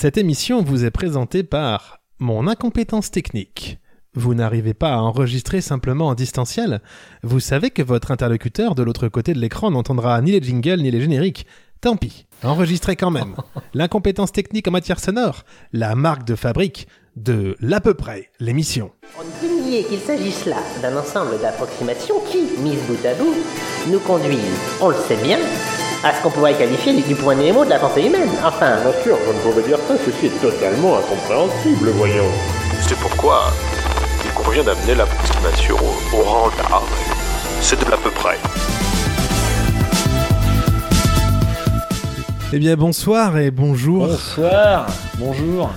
Cette émission vous est présentée par mon incompétence technique. Vous n'arrivez pas à enregistrer simplement en distanciel Vous savez que votre interlocuteur de l'autre côté de l'écran n'entendra ni les jingles ni les génériques. Tant pis, enregistrez quand même. L'incompétence technique en matière sonore, la marque de fabrique de l'à peu près l'émission. On ne peut nier qu'il s'agisse là d'un ensemble d'approximations qui, mises bout à bout, nous conduisent, on le sait bien, à ce qu'on pourrait qualifier du point Nemo de la pensée humaine. Enfin, Bien sûr, je ne pouvais dire ça, ceci est totalement incompréhensible, voyons. C'est pourquoi il convient d'amener l'approximation au, au rang d'art. C'est de l'à peu près. Eh bien bonsoir et bonjour. Bonsoir, bonjour.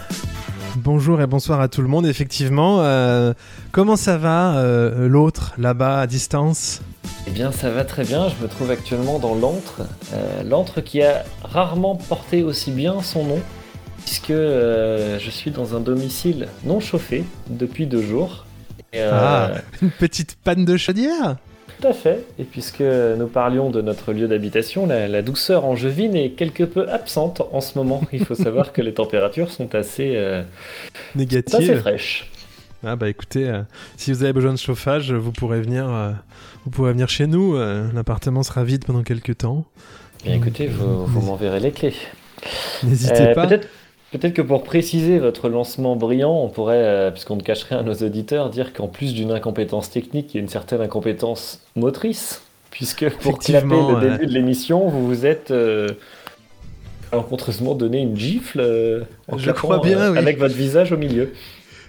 Bonjour et bonsoir à tout le monde. Effectivement, euh, comment ça va euh, l'autre là-bas à distance? Eh bien, ça va très bien. Je me trouve actuellement dans l'antre. Euh, l'antre qui a rarement porté aussi bien son nom, puisque je suis dans un domicile non chauffé depuis deux jours. Et, Ah, une petite panne de chaudière? Tout à fait. Et puisque nous parlions de notre lieu d'habitation, la, la douceur angevine est quelque peu absente en ce moment. Il faut savoir que les températures sont assez, euh, assez négative. fraîches. Ah bah écoutez, euh, si vous avez besoin de chauffage, vous pourrez venir, euh, vous pourrez venir chez nous. L'appartement sera vide pendant quelques temps. Bien écoutez, vous, vous m'enverrez les clés. N'hésitez pas. Peut-être peut-être que pour préciser votre lancement brillant, on pourrait, euh, puisqu'on ne cache rien à nos auditeurs, dire qu'en plus d'une incompétence technique, il y a une certaine incompétence motrice, puisque pour clapper le début de l'émission, vous vous êtes euh, donné une gifle euh, en Je clapant, crois bien, euh, oui. avec votre visage au milieu.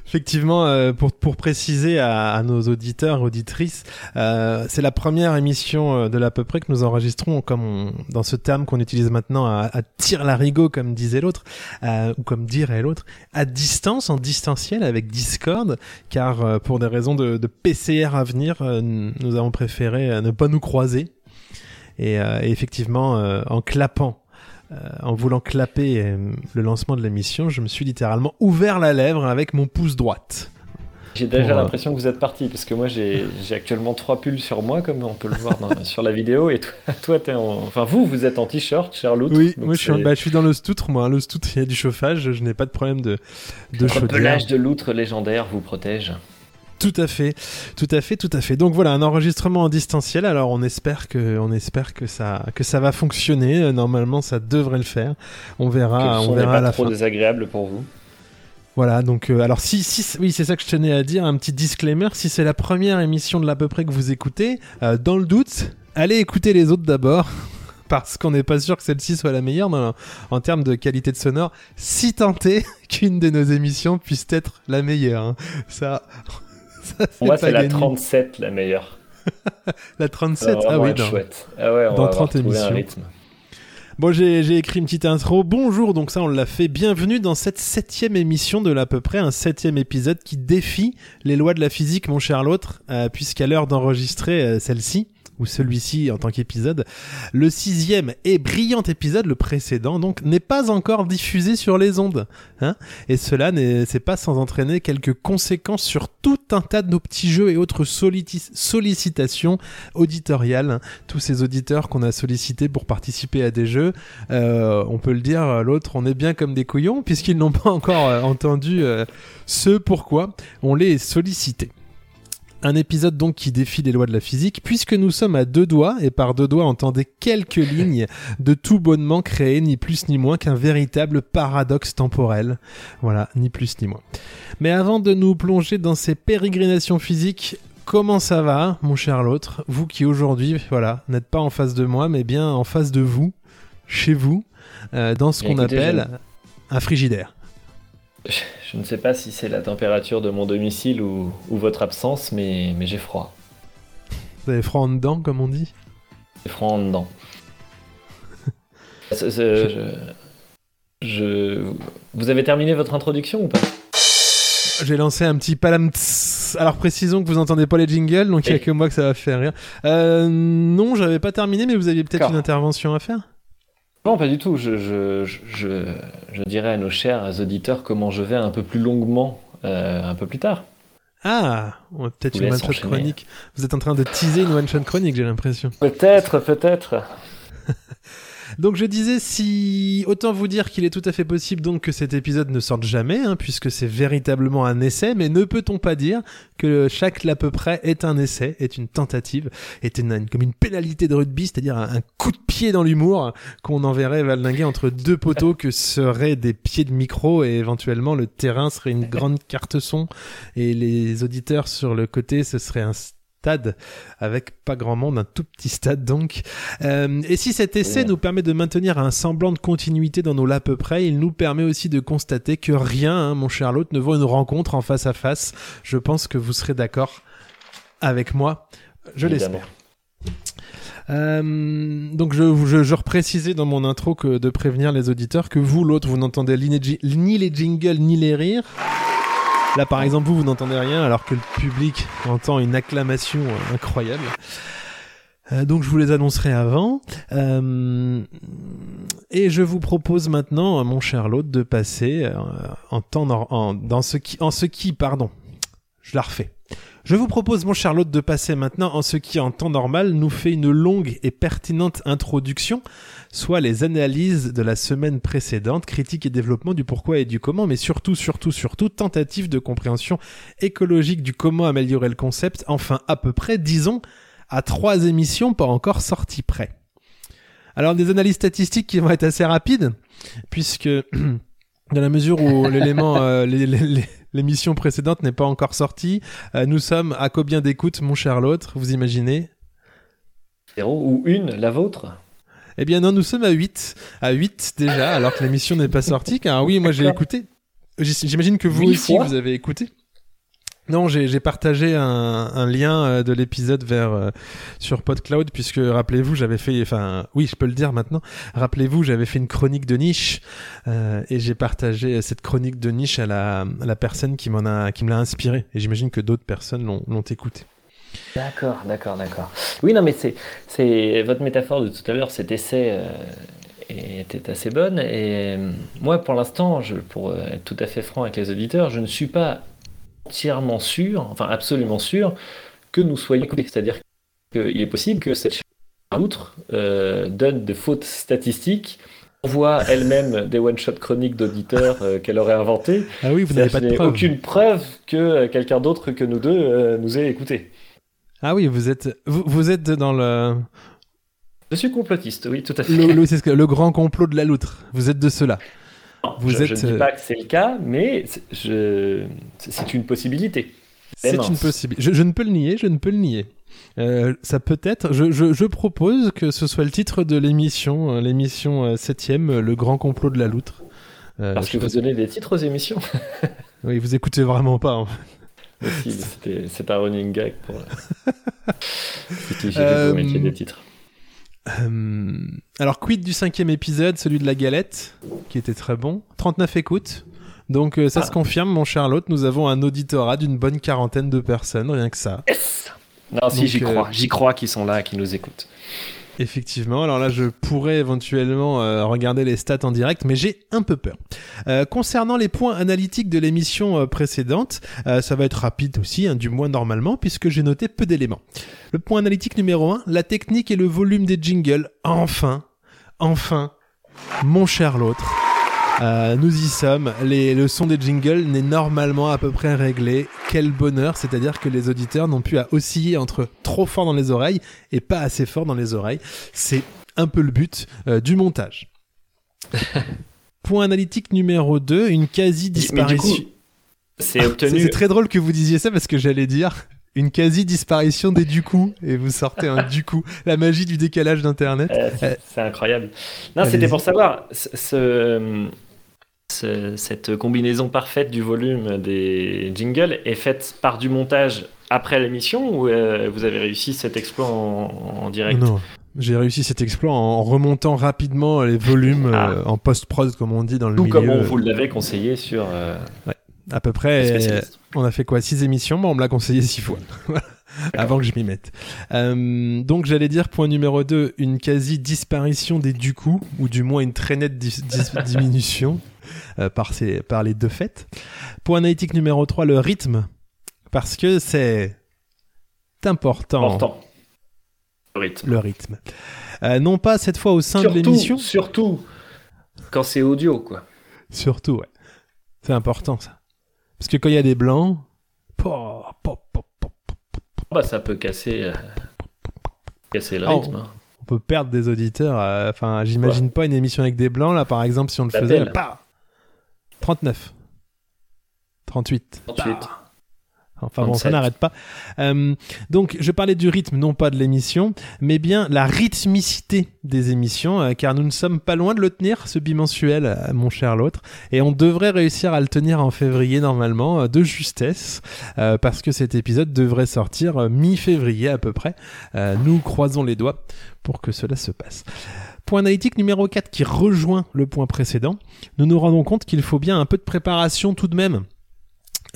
Effectivement, euh, pour, pour préciser à, à nos auditeurs, auditrices, euh, c'est la première émission euh, de l'à peu près que nous enregistrons, comme on- dans ce terme qu'on utilise maintenant, à, à tir larigot, comme disait l'autre, euh, ou comme dirait l'autre, à distance, en distanciel avec Discord, car euh, pour des raisons de, de PCR à venir, euh, nous avons préféré ne pas nous croiser. Et, et effectivement, en clapant euh, en voulant clapper euh, le lancement de l'émission, je me suis littéralement ouvert la lèvre avec mon pouce droite. J'ai déjà Pour, euh, l'impression que vous êtes parti, parce que moi j'ai actuellement trois pulls sur moi, comme on peut le voir dans- sur la vidéo, et toi, toi t'es en... Enfin vous, vous êtes en t-shirt, Charlotte. Oui, donc moi je suis, en- bah, je suis dans le stoutre, moi. Le stoutre, il y a du chauffage, je n'ai pas de problème de, de Le pelage de loutre légendaire vous protège. Tout à fait, tout à fait, tout à fait. Donc voilà, un enregistrement en distanciel. Alors on espère que, on espère que ça, que ça va fonctionner. Euh, Normalement, ça devrait le faire. On que verra, le on son verra à pas la trop fin. désagréable pour vous. Voilà, donc euh, alors si, si oui c'est ça que je tenais à dire, un petit disclaimer, si c'est la première émission de l'à peu près que vous écoutez, euh, dans le doute, allez écouter les autres d'abord, parce qu'on n'est pas sûr que celle-ci soit la meilleure en termes de qualité de sonore, si est qu'une de nos émissions puisse être la meilleure. hein. Ça, ça Pour moi, c'est la gagné. 37 la meilleure. La Ça 37, va ah oui, non. chouette. Ah ouais, on Dans va 30 avoir trouvé émissions. un rythme. Bon, j'ai j'ai écrit une petite intro. Bonjour, donc ça on l'a fait. Bienvenue dans cette septième émission de l'à peu près, un septième épisode qui défie les lois de la physique, mon cher l'autre, euh, puisqu'à l'heure d'enregistrer euh, celle-ci, ou celui-ci en tant qu'épisode, le sixième et brillant épisode, le précédent, donc n'est pas encore diffusé sur les ondes. Hein et cela n'est c'est pas sans entraîner quelques conséquences sur tout un tas de nos petits jeux et autres sollicitations auditoriales. hein. Tous ces auditeurs qu'on a sollicités pour participer à des jeux, euh, on peut le dire, l'autre, on est bien comme des couillons, puisqu'ils n'ont pas encore euh, entendu euh, ce pourquoi on les sollicitait. Un épisode donc qui défie les lois de la physique, puisque nous sommes à deux doigts, et par deux doigts entendez quelques lignes de tout bonnement créé, ni plus ni moins qu'un véritable paradoxe temporel. Voilà, ni plus ni moins. Mais avant de nous plonger dans ces pérégrinations physiques, comment ça va, mon cher l'autre? Vous qui aujourd'hui, voilà, n'êtes pas en face de moi, mais bien en face de vous, chez vous, euh, dans ce Bien, qu'on appelle un frigidaire. Je, ne sais pas si c'est la température de mon domicile ou, ou votre absence, mais, mais j'ai froid. Vous avez froid en dedans, comme on dit? J'ai froid en dedans. Je- je- Vous avez terminé votre introduction ou pas? J'ai lancé un petit palam. Alors précisons que vous entendez pas les jingles, donc il y a que moi que ça va faire rire. Euh, non, j'avais pas terminé, mais vous aviez peut-être une intervention à faire? Non, pas du tout. Je, je, je, dirais à nos chers auditeurs comment je vais un peu plus longuement euh, un peu plus tard. Ah, on a peut-être une one-shot chronique. Vous êtes en train de teaser une one-shot chronique, j'ai l'impression. Peut-être, peut-être. Donc je disais si autant vous dire qu'il est tout à fait possible donc que cet épisode ne sorte jamais hein, puisque c'est véritablement un essai mais ne peut-on pas dire que chaque à peu près est un essai, est une tentative, est une, comme une pénalité de rugby, c'est-à-dire un, un coup de pied dans l'humour qu'on enverrait valdinguer entre deux poteaux que seraient des pieds de micro et éventuellement le terrain serait une grande carte son et les auditeurs sur le côté ce serait un stade avec pas grand monde, un tout petit stade donc. Euh, et si cet essai nous permet de maintenir un semblant de continuité dans nos là à peu près, il nous permet aussi de constater que rien, hein, mon cher Lot, ne vaut une rencontre en face à face. Je pense que vous serez d'accord avec moi. Je l'espère. Euh, donc je, je, je reprécisais dans mon intro que de prévenir les auditeurs que vous, l'autre, vous n'entendez ni les jingles ni les rires. Là, par exemple, vous, vous n'entendez rien alors que le public entend une acclamation euh, incroyable. Euh, donc je vous les annoncerai avant. Euh, et je vous propose maintenant, mon cher L'autre, de passer en temps dans ce qui, en ce qui, pardon, je la refais. Je vous propose, mon cher L'autre, de passer maintenant en ce qui, en temps normal, nous fait une longue et pertinente introduction, soit les analyses de la semaine précédente, critique et développement du pourquoi et du comment, mais surtout, surtout, surtout, tentative de compréhension écologique du comment améliorer le concept, enfin, à peu près, disons, à trois émissions pas encore sorties près. Alors, des analyses statistiques qui vont être assez rapides, puisque, dans la mesure où l'élément, euh, l'émission précédente n'est pas encore sortie, euh, nous sommes à combien d'écoutes, mon cher l'autre, vous imaginez? Zéro ou une, la vôtre? Eh bien non, nous sommes à 8. À 8 déjà, alors que l'émission n'est pas sortie, car oui, moi j'ai écouté. J'imagine que vous aussi, vous avez écouté. Non, j'ai partagé un, un lien euh, de l'épisode vers euh, sur PodCloud puisque rappelez-vous, j'avais fait, enfin, oui, je peux le dire maintenant. Rappelez-vous, j'avais fait une chronique de niche euh, et j'ai partagé cette chronique de niche à la, à la personne qui m'en a, qui me l'a inspiré. Et j'imagine que d'autres personnes l'ont l'ont écouté. D'accord, d'accord, d'accord. Oui, non, mais c'est, c'est votre métaphore de tout à l'heure, cet essai euh, était assez bonne. Et euh, moi, pour l'instant, je, pour euh, être tout à fait franc avec les auditeurs, je ne suis pas entièrement sûr, enfin absolument sûr, que nous soyons écoutés. C'est-à-dire qu'il est possible que cette chaîne outre donne de fausses statistiques, envoie elle-même des one-shot chroniques d'auditeurs euh, qu'elle aurait inventées. Ah oui, vous n'avez pas de aucune preuve que euh, quelqu'un d'autre que nous deux euh, nous ait écoutés. Ah oui, vous êtes, vous, vous êtes dans le, Je suis complotiste, oui, tout à fait. le, le- c'est ce que- le grand complot de la loutre. Vous êtes de cela. Non, vous je, êtes, je ne euh, dis pas que c'est le cas, mais c'est- je... c'est- une possibilité. C'est une possibilité. Je, je ne peux le nier, je ne peux le nier. Euh, ça peut être. Je, je, je propose que ce soit le titre de l'émission, euh, l'émission euh, septième, euh, le grand complot de la loutre. Euh, Parce que vous donnez des titres aux émissions. si- Oui, vous écoutez vraiment pas. en fait. C'est un running gag pour. C'était Euh, des titres. Euh, alors, quid du cinquième épisode, celui de la galette, qui était très bon. 39 écoutes. Donc, euh, ça Ah. se confirme, mon Charlotte. Nous avons un auditorat d'une bonne quarantaine de personnes, rien que ça. Yes Non, si j'y euh, crois, j'y crois qu'ils sont là, qu'ils nous écoutent. Effectivement, alors là je pourrais éventuellement euh, regarder les stats en direct, mais j'ai un peu peur. Euh, concernant les points analytiques de l'émission euh, précédente, euh, ça va être rapide aussi, hein, du moins normalement, puisque j'ai noté peu d'éléments. Le point analytique numéro 1, la technique et le volume des jingles. Enfin, enfin, mon cher l'autre. Euh, nous y sommes. Les, le son des jingles n'est normalement à peu près réglé. Quel bonheur, c'est-à-dire que les auditeurs n'ont plus à osciller entre trop fort dans les oreilles et pas assez fort dans les oreilles. C'est un peu le but euh, du montage. Point analytique numéro 2, une quasi-disparition. c'est Ah, obtenu. c'est très drôle que vous disiez ça parce que j'allais dire une quasi-disparition des du coup et vous sortez un du coup. La magie du décalage d'internet. Euh, c'est- Euh, incroyable. Non, c'était pour savoir ce, ce- ce- cette combinaison parfaite du volume des jingles est faite par du montage après l'émission ou euh, vous avez réussi cet exploit en, en direct? Non, j'ai réussi cet exploit en remontant rapidement les volumes Ah. euh, en post-prod comme on dit dans le Tout milieu. comme on vous l'avait conseillé sur euh, À peu près, euh, on a fait quoi Six émissions? Bon, on me l'a conseillé six fois. Voilà. Avant que je m'y mette. Donc j'allais dire point numéro 2, une quasi-disparition des du coup, ou du moins une très nette dis- dis- diminution par, ces, par les deux faits. Point analytique numéro 3, le rythme. Parce que c'est important, Important. Le rythme. le rythme. Euh, non pas cette fois au sein de l'émission. Surtout quand c'est audio, quoi. Surtout, ouais. C'est important ça. Parce que quand il y a des blancs, Bah, ça peut casser, euh, casser le Oh. rythme. hein. on peut perdre des auditeurs. euh, Enfin, j'imagine pas une émission avec des blancs là, par exemple, si on le faisait. Bah 39. 38. 38. Bah. Enfin bon, ça 37. n'arrête pas. Euh, donc, je parlais du rythme, non pas de l'émission, mais bien la rythmicité des émissions, euh, car nous ne sommes pas loin de le tenir, ce bimensuel, euh, mon cher l'autre, et on devrait réussir à le tenir en février normalement, de justesse, parce que cet épisode devrait sortir mi-février à peu près. Nous croisons les doigts pour que cela se passe. Point analytique numéro 4 qui rejoint le point précédent, nous nous rendons compte qu'il faut bien un peu de préparation tout de même.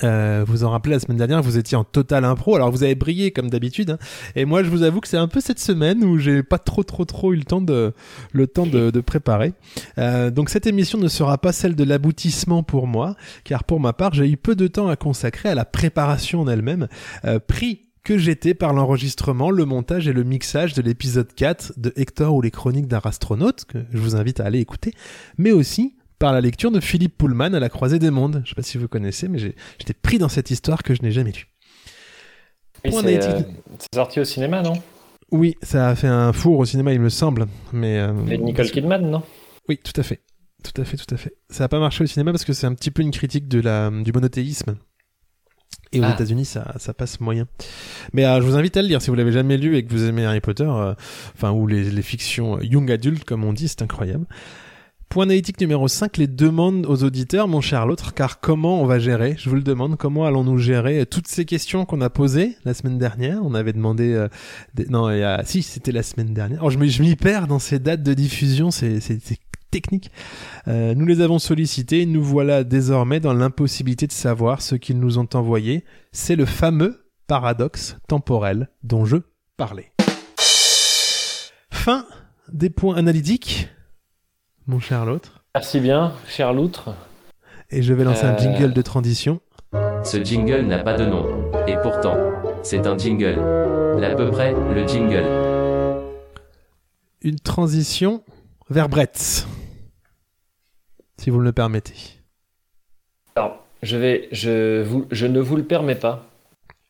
Euh, vous en rappelez la semaine dernière, vous étiez en total impro, alors vous avez brillé comme d'habitude, hein. et moi je vous avoue que c'est un peu cette semaine où j'ai pas trop trop trop eu le temps de le temps de, de préparer. Euh, donc cette émission ne sera pas celle de l'aboutissement pour moi, car pour ma part j'ai eu peu de temps à consacrer à la préparation en elle-même, euh, pris que j'étais par l'enregistrement, le montage et le mixage de l'épisode 4 de Hector ou les chroniques d'un astronaute, que je vous invite à aller écouter, mais aussi par la lecture de Philippe Pullman à la croisée des mondes. Je sais pas si vous connaissez, mais j'étais pris dans cette histoire que je n'ai jamais lue. Oui, c'est euh, c'est sorti au cinéma, non? Oui, ça a fait un four au cinéma, il me semble, mais... euh, Et Nicole Kidman, non? Oui, tout à fait. Tout à fait, tout à fait. Ça n'a pas marché au cinéma parce que c'est un petit peu une critique de la, du monothéisme. Et aux Ah. États-Unis, ça, ça passe moyen. Mais euh, je vous invite à le lire si vous l'avez jamais lu et que vous aimez Harry Potter, euh, enfin, ou les, les fictions young adult, comme on dit, c'est incroyable. Point analytique numéro 5, les demandes aux auditeurs, mon cher l'autre, car comment on va gérer, je vous le demande, comment allons-nous gérer toutes ces questions qu'on a posées la semaine dernière? On avait demandé... euh, des- Non, il y a... si, c'était la semaine dernière. Oh, je m'y perds dans ces dates de diffusion, c'est technique. Euh, nous les avons sollicités, nous voilà désormais dans l'impossibilité de savoir ce qu'ils nous ont envoyé. C'est le fameux paradoxe temporel dont je parlais. Fin des points analytiques, mon cher l'autre. Merci bien, cher Loutre. Et je vais lancer un Euh. jingle de transition. Ce jingle n'a pas de nom. Et pourtant, c'est un jingle. L'à peu près, le jingle. Une transition vers Bretz. Si vous me le permettez. Alors, je vais, je vous, je ne vous le permets pas.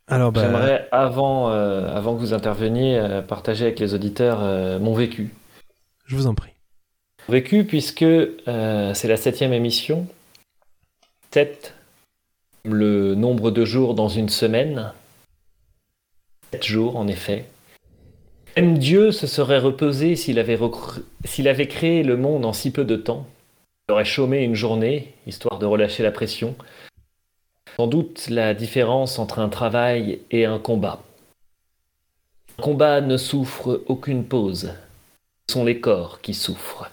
Alors, bah, J'aimerais, avant, euh, avant que vous interveniez, euh, partager avec les auditeurs euh, mon vécu. je vous en prie. Mon vécu, puisque c'est la septième émission. 7, le nombre de jours dans une semaine. 7 jours, en effet. Même Dieu se serait reposé s'il avait, créé le monde en si peu de temps. Il aurait chômé une journée, histoire de relâcher la pression. Sans doute la différence entre un travail et un combat. Un combat ne souffre aucune pause. Ce sont les corps qui souffrent.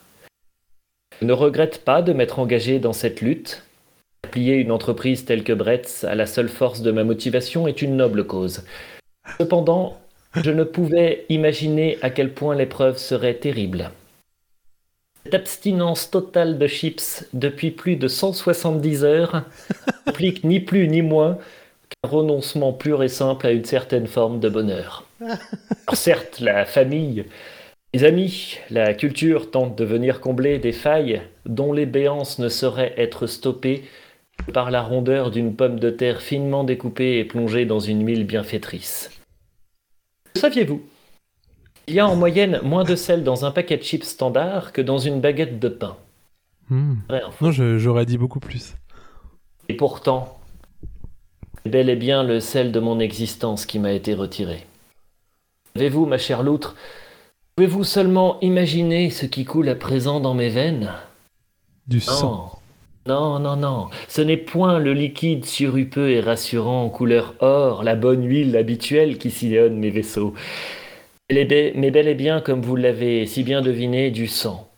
Je ne regrette pas de m'être engagé dans cette lutte. Plier une entreprise telle que Bretz à la seule force de ma motivation est une noble cause. Cependant, je ne pouvais imaginer à quel point l'épreuve serait terrible. Cette abstinence totale de chips depuis plus de 170 heures implique ni plus ni moins qu'un renoncement pur et simple à une certaine forme de bonheur. Alors certes, la famille, les amis, la culture tentent de venir combler des failles dont les béances ne sauraient être stoppées par la rondeur d'une pomme de terre finement découpée et plongée dans une huile bienfaitrice. Saviez-vous Il y a en moyenne moins de sel dans un paquet de chips standard que dans une baguette de pain. Info. Non, j'aurais dit beaucoup plus. Et pourtant, c'est bel et bien le sel de mon existence qui m'a été retiré. Savez-vous, ma chère loutre, pouvez-vous seulement imaginer ce qui coule à présent dans mes veines? Du sang. Non, non, non. Ce n'est point le liquide surupeux et rassurant en couleur or, la bonne huile habituelle qui sillonne mes vaisseaux. Mais bel et bien, comme vous l'avez si bien deviné, du sang.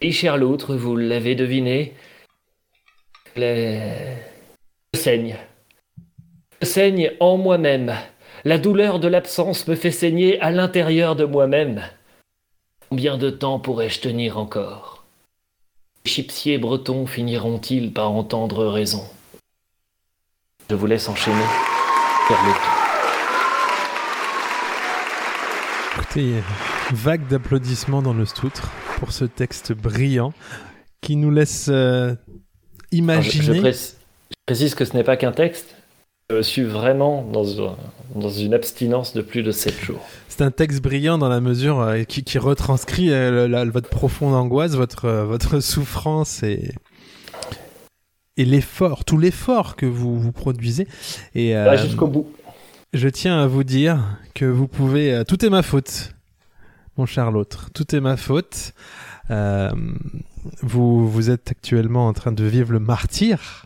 Et cher l'autre, vous l'avez deviné, je saigne. Je saigne en moi-même. La douleur de l'absence me fait saigner à l'intérieur de moi-même. Combien de temps pourrais-je tenir encore? Les chipsiers bretons finiront-ils par entendre raison? Je vous laisse enchaîner. Faire le tour. Écoutez, Vague d'applaudissements dans le stoutre pour ce texte brillant qui nous laisse euh, je, imaginer. je précise, je précise que ce n'est pas qu'un texte. Je suis vraiment dans, un- dans une abstinence de plus de 7 jours. C'est un texte brillant dans la mesure euh, qui, qui retranscrit euh, la- votre profonde angoisse, votre, euh, votre souffrance et, et l'effort, tout l'effort que vous, vous produisez. Et jusqu'au bout. je tiens à vous dire que vous pouvez. tout est ma faute, mon cher l'autre. Tout est ma faute. Vous, vous êtes actuellement en train de vivre le martyr.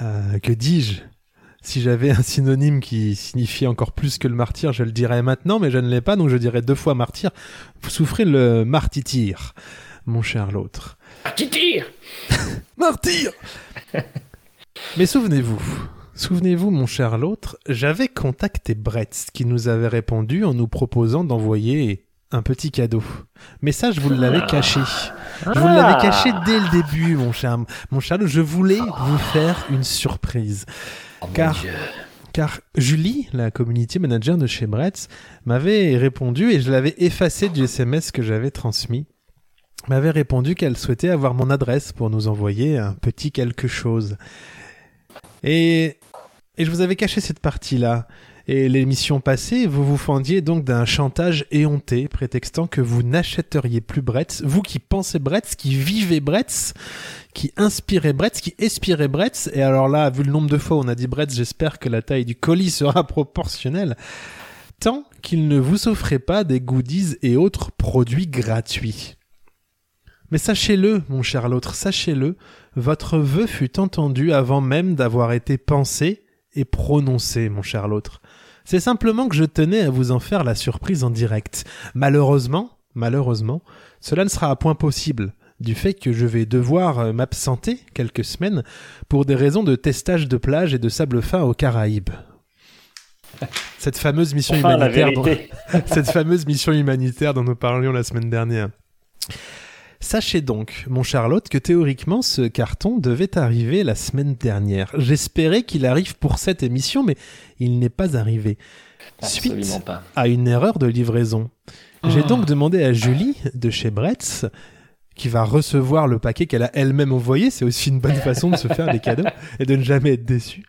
Que dis-je? Si j'avais un synonyme qui signifie encore plus que le martyr, je le dirais maintenant, mais je ne l'ai pas, donc je dirais deux fois martyr. Vous souffrez le martyr, mon cher l'autre. Tire Martyr Mais souvenez-vous, souvenez-vous, mon cher l'autre, j'avais contacté Brett qui nous avait répondu en nous proposant d'envoyer un petit cadeau. Mais ça, je vous l'avais caché. Je vous l'avais caché dès le début, mon cher, mon cher. l'autre. Je voulais vous faire une surprise. Car, car Julie, la community manager de chez Bretz, m'avait répondu et je l'avais effacé du SMS que j'avais transmis m'avait répondu qu'elle souhaitait avoir mon adresse pour nous envoyer un petit quelque chose. Et, et je vous avais caché cette partie-là. Et l'émission passée, vous vous fendiez donc d'un chantage éhonté, prétextant que vous n'achèteriez plus Bretz, vous qui pensez Bretz, qui vivez Bretz, qui inspirez Bretz, qui expirez Bretz. Et alors là, vu le nombre de fois où on a dit Bretz, j'espère que la taille du colis sera proportionnelle. Tant qu'il ne vous offrait pas des goodies et autres produits gratuits. Mais sachez-le, mon cher l'autre, sachez-le, votre vœu fut entendu avant même d'avoir été pensé et prononcé, mon cher l'autre. C'est simplement que je tenais à vous en faire la surprise en direct. Malheureusement, malheureusement, cela ne sera à point possible, du fait que je vais devoir euh, m'absenter quelques semaines pour des raisons de testage de plage et de sable fin aux Caraïbes. Cette fameuse mission Enfin, la humanitaire dont- vérité. cette fameuse mission humanitaire dont nous parlions la semaine dernière. Sachez donc, mon Charlotte, que théoriquement ce carton devait arriver la semaine dernière. J'espérais qu'il arrive pour cette émission, mais il n'est pas arrivé. Absolument Suite pas. à une erreur de livraison. J'ai donc demandé à Julie de chez Bretz, qui va recevoir le paquet qu'elle a elle-même envoyé, c'est aussi une bonne façon de se faire des cadeaux et de ne jamais être déçu,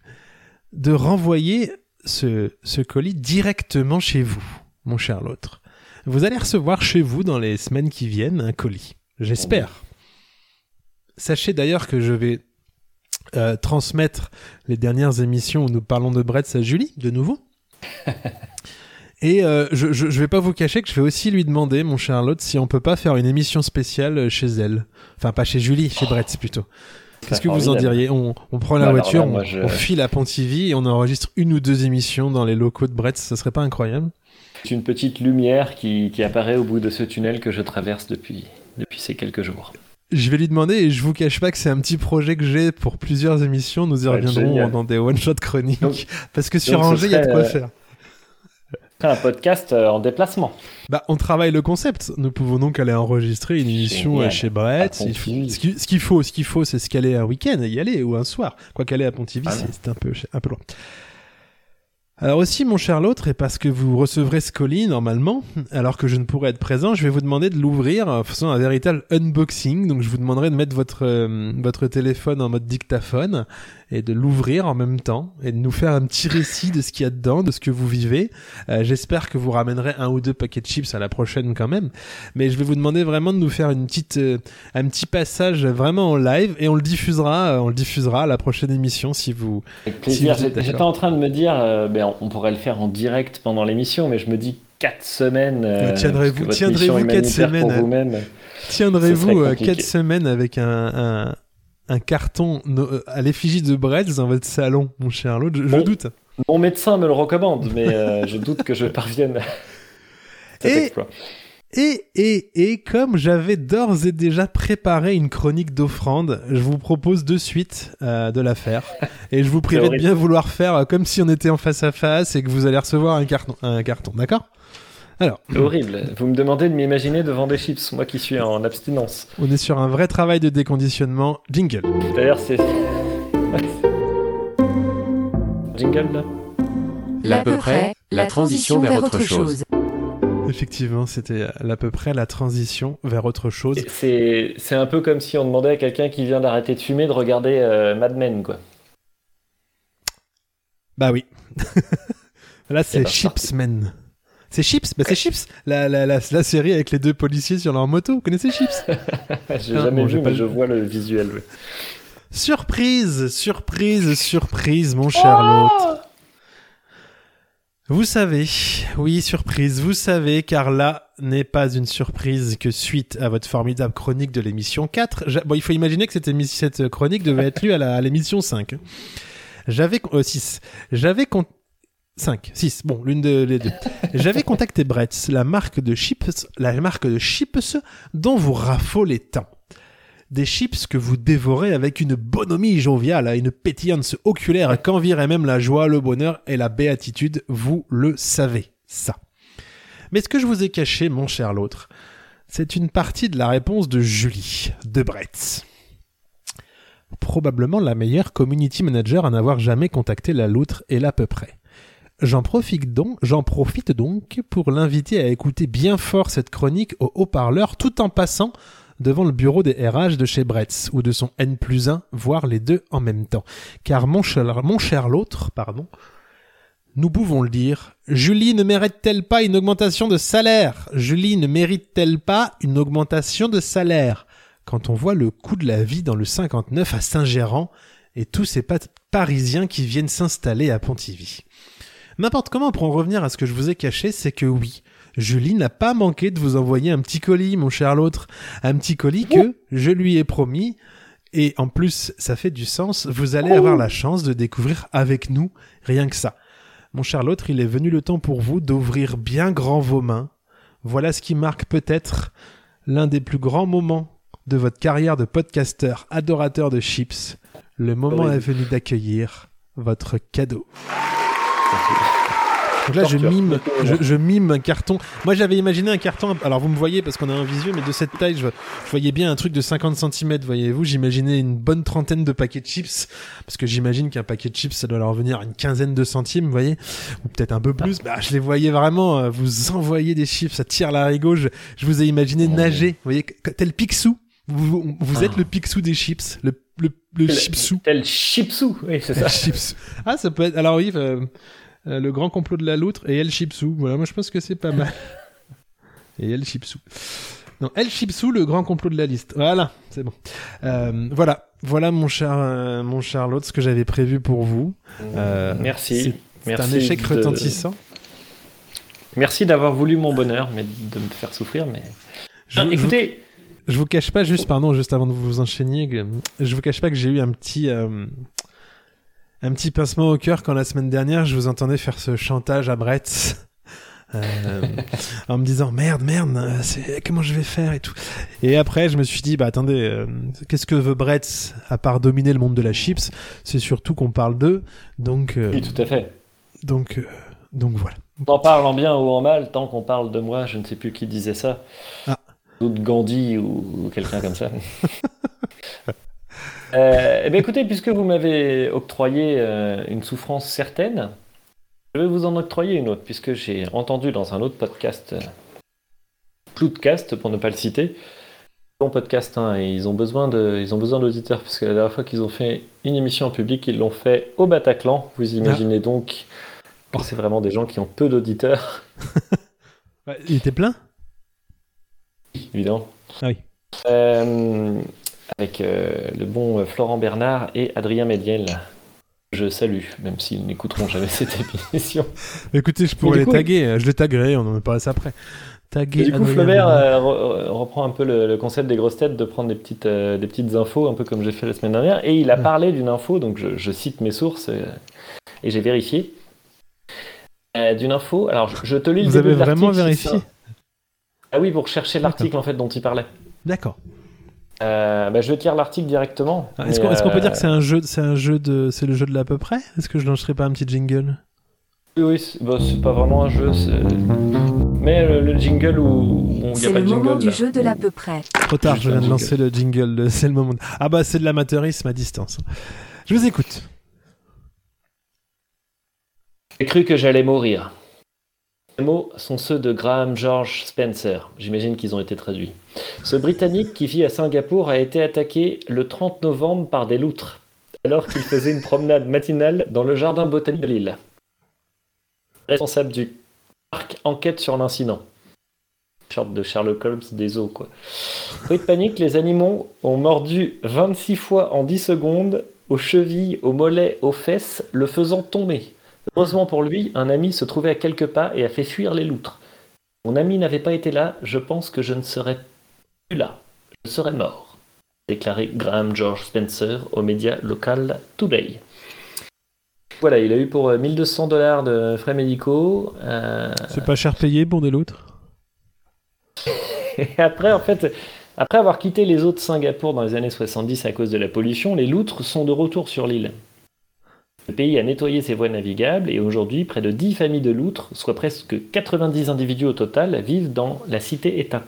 de renvoyer ce, ce colis directement chez vous, mon cher l'autre. Vous allez recevoir chez vous dans les semaines qui viennent un colis. J'espère. Sachez d'ailleurs que je vais euh, transmettre les dernières émissions où nous parlons de Bretz à Julie, de nouveau. Et euh, je, je, je vais pas vous cacher que je vais aussi lui demander, mon Charlotte, si on peut pas faire une émission spéciale euh, chez elle. Enfin, pas chez Julie, chez Bretz plutôt. Qu'est-ce que vous en diriez? On, on prend la là, voiture, on, je- on file à Pontivy et on enregistre une ou deux émissions dans les locaux de Bretz. Ça serait pas incroyable? C'est une petite lumière qui, qui apparaît au bout de ce tunnel que je traverse depuis, depuis ces quelques jours. Je vais lui demander et je vous cache pas que c'est un petit projet que j'ai pour plusieurs émissions. Nous y reviendrons génial. dans des one-shot chroniques. Donc- parce que sur Angers, il y a de quoi euh, faire. Un podcast euh, en déplacement. Bah, on travaille le concept. Nous pouvons donc aller enregistrer une émission Génial. euh, chez Brett. Ce qui- ce qu'il faut, ce qu'il faut, c'est se caler un week-end et y aller ou un soir. Quoi qu'aller à Pontivy, Ah c'est un peu, un peu loin. Alors aussi, mon cher l'autre, et parce que vous recevrez ce colis normalement, alors que je ne pourrai être présent, je vais vous demander de l'ouvrir en faisant un véritable unboxing. Donc je vous demanderai de mettre votre euh, votre téléphone en mode dictaphone et de l'ouvrir en même temps et de nous faire un petit récit de ce qu'il y a dedans, de ce que vous vivez. Euh, J'espère que vous ramènerez un ou deux paquets de chips à la prochaine quand même. Mais je vais vous demander vraiment de nous faire une petite, euh, un petit passage vraiment en live et on le diffusera, euh, on le diffusera à la prochaine émission si vous. Avec plaisir. Si J'étais en train de me dire, ben, on pourrait le faire en direct pendant l'émission, mais je me dis 4 semaines. euh, Tiendrez-vous- quatre humanitaire semaines, pour vous-même. Tiendrez-vous Ce serait euh, compliqué. quatre semaines avec un, un, un carton euh, à l'effigie de Bretz dans votre salon, mon cher Claude Je, Bon. doute. Mon médecin me le recommande, mais euh, je doute que je parvienne à cet Et- exploit. Et, et, et comme j'avais d'ores et déjà préparé une chronique d'offrande, je vous propose de suite euh, de la faire. Et je vous prierai de bien vouloir faire comme si on était en face à face et que vous allez recevoir un carton. Un carton, d'accord? Alors, C'est horrible. Vous me demandez de m'imaginer devant des chips, moi qui suis en abstinence. on est sur un vrai travail de déconditionnement. Jingle. D'ailleurs, c'est. Jingle là L'à peu près, la transition vers autre chose. Effectivement, c'était à peu près la transition vers autre chose. C'est c'est un peu comme si on demandait à quelqu'un qui vient d'arrêter de fumer de regarder euh, Mad Men, quoi. Bah oui. Là, c'est bah, Chipsman. C'est Chips Bah c'est Chips, la, la, la, la série avec les deux policiers sur leur moto. Vous connaissez Chips? J'ai Ah, jamais bon, vu, mais je vois le visuel. Surprise, surprise, surprise, mon cher l'autre. Vous savez, oui, surprise, vous savez, car là n'est pas une surprise que suite à votre formidable chronique de l'émission 4, j'a- bon, il faut imaginer que cette, émi- cette chronique devait être lue à la- à l'émission 5. hein. J'avais, euh, 6. J'avais con... 5, 6, bon, l'une de les deux. J'avais contacté Bretz, la marque de chips, la marque de chips dont vous raffolez tant. Des chips que vous dévorez avec une bonhomie joviale, une pétillance oculaire qu'envirait même la joie, le bonheur et la béatitude, vous le savez, ça. Mais ce que je vous ai caché, mon cher l'autre, c'est une partie de la réponse de Julie, de Bretz. Probablement la meilleure community manager à n'avoir jamais contacté la loutre et l'à peu près. J'en profite donc, j'en profite donc pour l'inviter à écouter bien fort cette chronique au haut-parleur tout en passant devant le bureau des RH de chez Bretz ou de son N plus 1, voire les deux en même temps. Car mon cher, mon cher l'autre, pardon, nous pouvons le dire, Julie ne mérite-t-elle pas une augmentation de salaire? Julie ne mérite-t-elle pas une augmentation de salaire? Quand on voit le coût de la vie dans le 59 à Saint-Gérand et tous ces Parisiens qui viennent s'installer à Pontivy. N'importe comment, pour en revenir à ce que je vous ai caché, c'est que oui, Julie n'a pas manqué de vous envoyer un petit colis, mon cher l'autre. Un petit colis que je lui ai promis. Et en plus, ça fait du sens. Vous allez avoir la chance de découvrir avec nous rien que ça. Mon cher l'autre, il est venu le temps pour vous d'ouvrir bien grand vos mains. Voilà ce qui marque peut-être l'un des plus grands moments de votre carrière de podcasteur adorateur de chips. Le moment Oui. est venu d'accueillir votre cadeau. Donc là, je mime, je, je mime un carton. Moi, j'avais imaginé un carton. Alors, vous me voyez parce qu'on a un visuel, mais de cette taille, je, je voyais bien un truc de 50 cm, voyez-vous. J'imaginais une bonne trentaine de paquets de chips. Parce que j'imagine qu'un paquet de chips, ça doit leur venir une quinzaine de centimes, vous voyez. Ou peut-être un peu plus. Bah, je les voyais vraiment, euh, vous envoyer des chips, ça tire l'arigot. Je, je vous ai imaginé nager, vous voyez, tel Picsou. Vous, vous, vous êtes Ah. le Picsou des chips, le, le, le chipsou. Tel chipsou, oui, c'est ça. Ah, ça peut être. Alors oui, euh, euh, le grand complot de la loutre et El Chipsou. Voilà, moi je pense que c'est pas mal. Et El Chipsou. Non, El Chipsou, le grand complot de la liste. Voilà, c'est bon. Euh, voilà, voilà mon cher, mon cher l'autre, ce que j'avais prévu pour vous. Merci. c'est- un échec de- retentissant. Merci d'avoir voulu mon bonheur, mais de me faire souffrir. Mais Je, vous- écoutez, je vous cache pas, juste, pardon, juste avant de vous enchaîner, je vous cache pas que j'ai eu un petit, euh, un petit pincement au cœur quand la semaine dernière je vous entendais faire ce chantage à Brett. euh, en me disant merde, merde, euh, c'est comment je vais faire et tout. Et après, je me suis dit bah attendez, euh, qu'est-ce que veut Brett à part dominer le monde de la chips? C'est surtout qu'on parle d'eux, donc euh, oui, tout à fait. donc euh, donc voilà. En parlant bien ou en mal, tant qu'on parle de moi, je ne sais plus qui disait ça. Ah. De Gandhi ou, ou quelqu'un comme ça. Euh, eh bien, écoutez, puisque vous m'avez octroyé euh, une souffrance certaine, je vais vous en octroyer une autre, puisque j'ai entendu dans un autre podcast, euh, Cloudcast, pour ne pas le citer, bon podcast, hein, et ils ont besoin de, ils ont besoin d'auditeurs, parce que la dernière fois qu'ils ont fait une émission en public, ils l'ont fait au Bataclan. Vous imaginez donc c'est vraiment des gens qui ont peu d'auditeurs. Il était plein? Évidemment. Ah oui. Euh, avec euh, le bon euh, Florent Bernard et Adrien Médiel. Je salue, même s'ils n'écouteront jamais cette émission. Écoutez, je pourrais les coup- taguer, euh, je les taguerai, on en parlera ça après. Taguer. Du coup, Adrien Flaubert euh, re- reprend un peu le, le concept des grosses têtes de prendre des petites, des petites infos, un peu comme j'ai fait la semaine dernière. Et il a Ouais. parlé d'une info, donc je, je cite mes sources et j'ai vérifié. D'une info, alors je, je te lis le Vous début avez de vraiment vérifié? Ah oui, pour chercher l'article en fait dont il parlait. D'accord. Euh, bah, je vais te lire l'article directement. Ah, Est-ce qu'on est-ce qu'on peut euh, dire que c'est un jeu, c'est un jeu de, c'est le jeu de l'à peu près? Est-ce que je lancerai pas un petit jingle? Oui, oui, c'est bah, c'est pas vraiment un jeu. c'est- Mais le, le jingle où il n'y a C'est le de moment jingle. du jeu de l'à peu près. Trop tard, je viens de lancer le jingle. le- C'est le moment. de- Ah bah c'est de l'amateurisme à distance. Je vous écoute. J'ai cru que j'allais mourir. Les mots sont ceux de Graham George Spencer. J'imagine qu'ils ont été traduits. Ce Britannique qui vit à Singapour a été attaqué le 30 novembre par des loutres, alors qu'il faisait une promenade matinale dans le jardin botanique de l'île. Responsable du parc enquête sur l'incident. Sorte de Sherlock Holmes des eaux, quoi. Bruit de panique, les animaux ont mordu 26 fois en 10 secondes, aux chevilles, aux mollets, aux fesses, le faisant tomber. Heureusement pour lui, un ami se trouvait à quelques pas et a fait fuir les loutres. Mon ami n'avait pas été là, je pense que je ne serais plus là. Je serais mort. Déclaré Graham George Spencer au média local Today. Voilà, il a eu pour euh, 1200 dollars de frais médicaux. euh, C'est pas cher payé pour des loutres? Et après, en fait, après avoir quitté les eaux de Singapour dans les années 70 à cause de la pollution, les loutres sont de retour sur l'île. Le pays a nettoyé ses voies navigables et aujourd'hui, près de 10 familles de loutres, soit presque 90 individus au total, vivent dans la cité-État.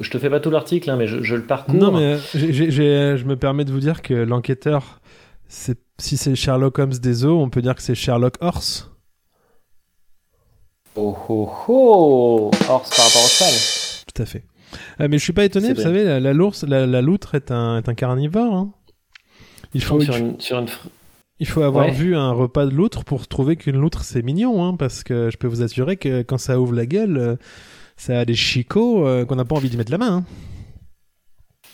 Je te fais pas tout l'article, hein, mais je, je le parcours. Non, mais euh, j'ai- je me permets de vous dire que l'enquêteur, si c'est Sherlock Holmes des eaux, on peut dire que c'est Sherlock Horse. Oh oh oh Horse par rapport au cheval. Tout à fait. Euh, mais je suis pas étonné, vous savez, la, la, lourse- la, la loutre est un, est un carnivore. hein. Il faut, sur une, sur une il faut avoir Ouais. vu un repas de loutre pour trouver qu'une loutre c'est mignon, hein, parce que je peux vous assurer que quand ça ouvre la gueule, euh, ça a des chicots euh, qu'on n'a pas envie d'y mettre la main. hein.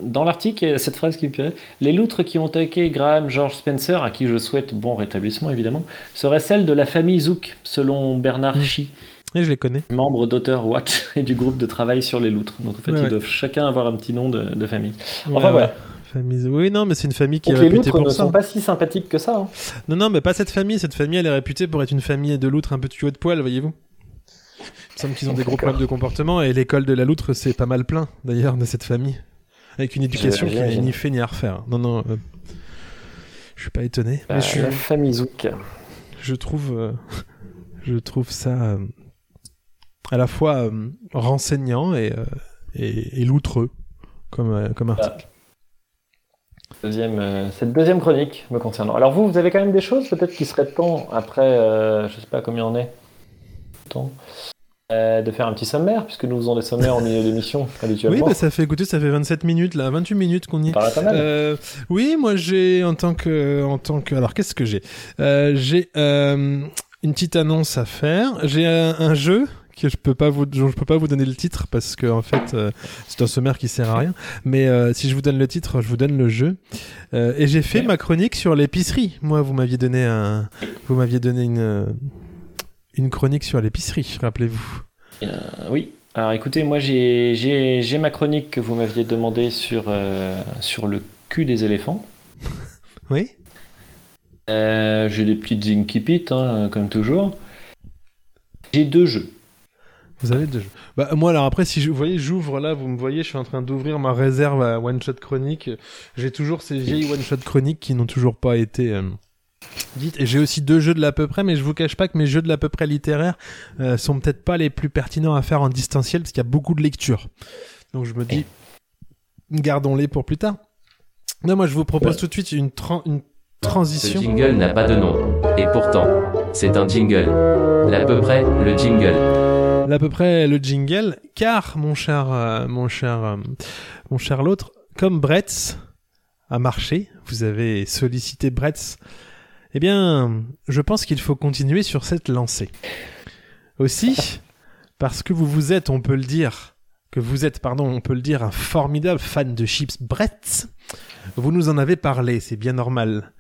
Dans l'article, il y a cette phrase qui me plaît. Les loutres qui ont attaqué Graham George Spencer, à qui je souhaite bon rétablissement évidemment, seraient celles de la famille Zouk, selon Bernard Mm. Chi, Et je les connais. membre d'Auteur Watch et du groupe de travail sur les loutres. Donc en fait, Ouais, ils ouais. doivent chacun avoir un petit nom de, de famille. Enfin ouais. Famille- Oui, non, mais c'est une famille qui Donc est les réputée loutres pour ne ça. sont pas si sympathiques que ça. hein. Non, non, mais pas cette famille. Cette famille, elle est réputée pour être une famille de loutres un peu tuyaux de poil, voyez-vous. Il me semble qu'ils ont des gros problèmes de comportement et l'école de la loutre, c'est pas mal plein, d'ailleurs, de cette famille. Avec une éducation qui n'est ni fait ni à refaire. Non, non, euh, je suis pas étonné. Euh, mais je, La famille Zouk. je trouve, euh, je trouve ça euh, à la fois euh, renseignant et, euh, et, et loutreux comme, euh, comme article. Deuxième, euh, cette deuxième chronique me concernant. Alors vous, vous avez quand même des choses peut-être qui seraient temps après, euh, je sais pas combien on est, temps, euh, de faire un petit sommaire puisque nous faisons des sommaires en milieu d'émission Oui, habituellement. bah, ça fait écouter, ça fait 27 minutes là, 28 minutes qu'on y est. Pas mal. Euh, oui, moi j'ai en tant que en tant que alors qu'est-ce que j'ai? Euh, J'ai une petite annonce à faire. J'ai un, un jeu que je peux pas vous je peux pas vous donner le titre parce que en fait euh, c'est un sommaire qui sert à rien. Mais euh, si je vous donne le titre, je vous donne le jeu. Euh, et j'ai fait ma chronique sur l'épicerie. Moi, vous m'aviez donné un vous m'aviez donné une une chronique sur l'épicerie, rappelez-vous. Oui. Alors écoutez, moi j'ai- j'ai j'ai ma chronique que vous m'aviez demandé sur, sur le cul des éléphants. Oui. J'ai des petites incipits, hein, comme toujours. J'ai deux jeux. Vous avez deux jeux. Bah, moi, alors après, si je, vous voyez, j'ouvre là, vous me voyez, je suis en train d'ouvrir ma réserve à One Shot Chronique. J'ai toujours ces vieilles One Shot Chroniques qui n'ont toujours pas été euh, dites. Et j'ai aussi deux jeux de l'à peu près, mais je vous cache pas que mes jeux de l'à peu près littéraires euh, sont peut-être pas les plus pertinents à faire en distanciel parce qu'il y a beaucoup de lectures. Donc je me dis, gardons-les pour plus tard. Non, moi, je vous propose Ouais. tout de suite une, une Ce transition. jingle n'a pas de nom. Et pourtant, c'est un jingle. L'à peu près, le jingle. À peu près le jingle, car mon cher, euh, mon cher, euh, mon cher l'autre, comme Bretz a marché, vous avez sollicité Bretz, eh bien, je pense qu'il faut continuer sur cette lancée. Aussi, parce que vous vous êtes, on peut le dire, que vous êtes, pardon, on peut le dire, un formidable fan de chips Bretz, vous nous en avez parlé, c'est bien normal.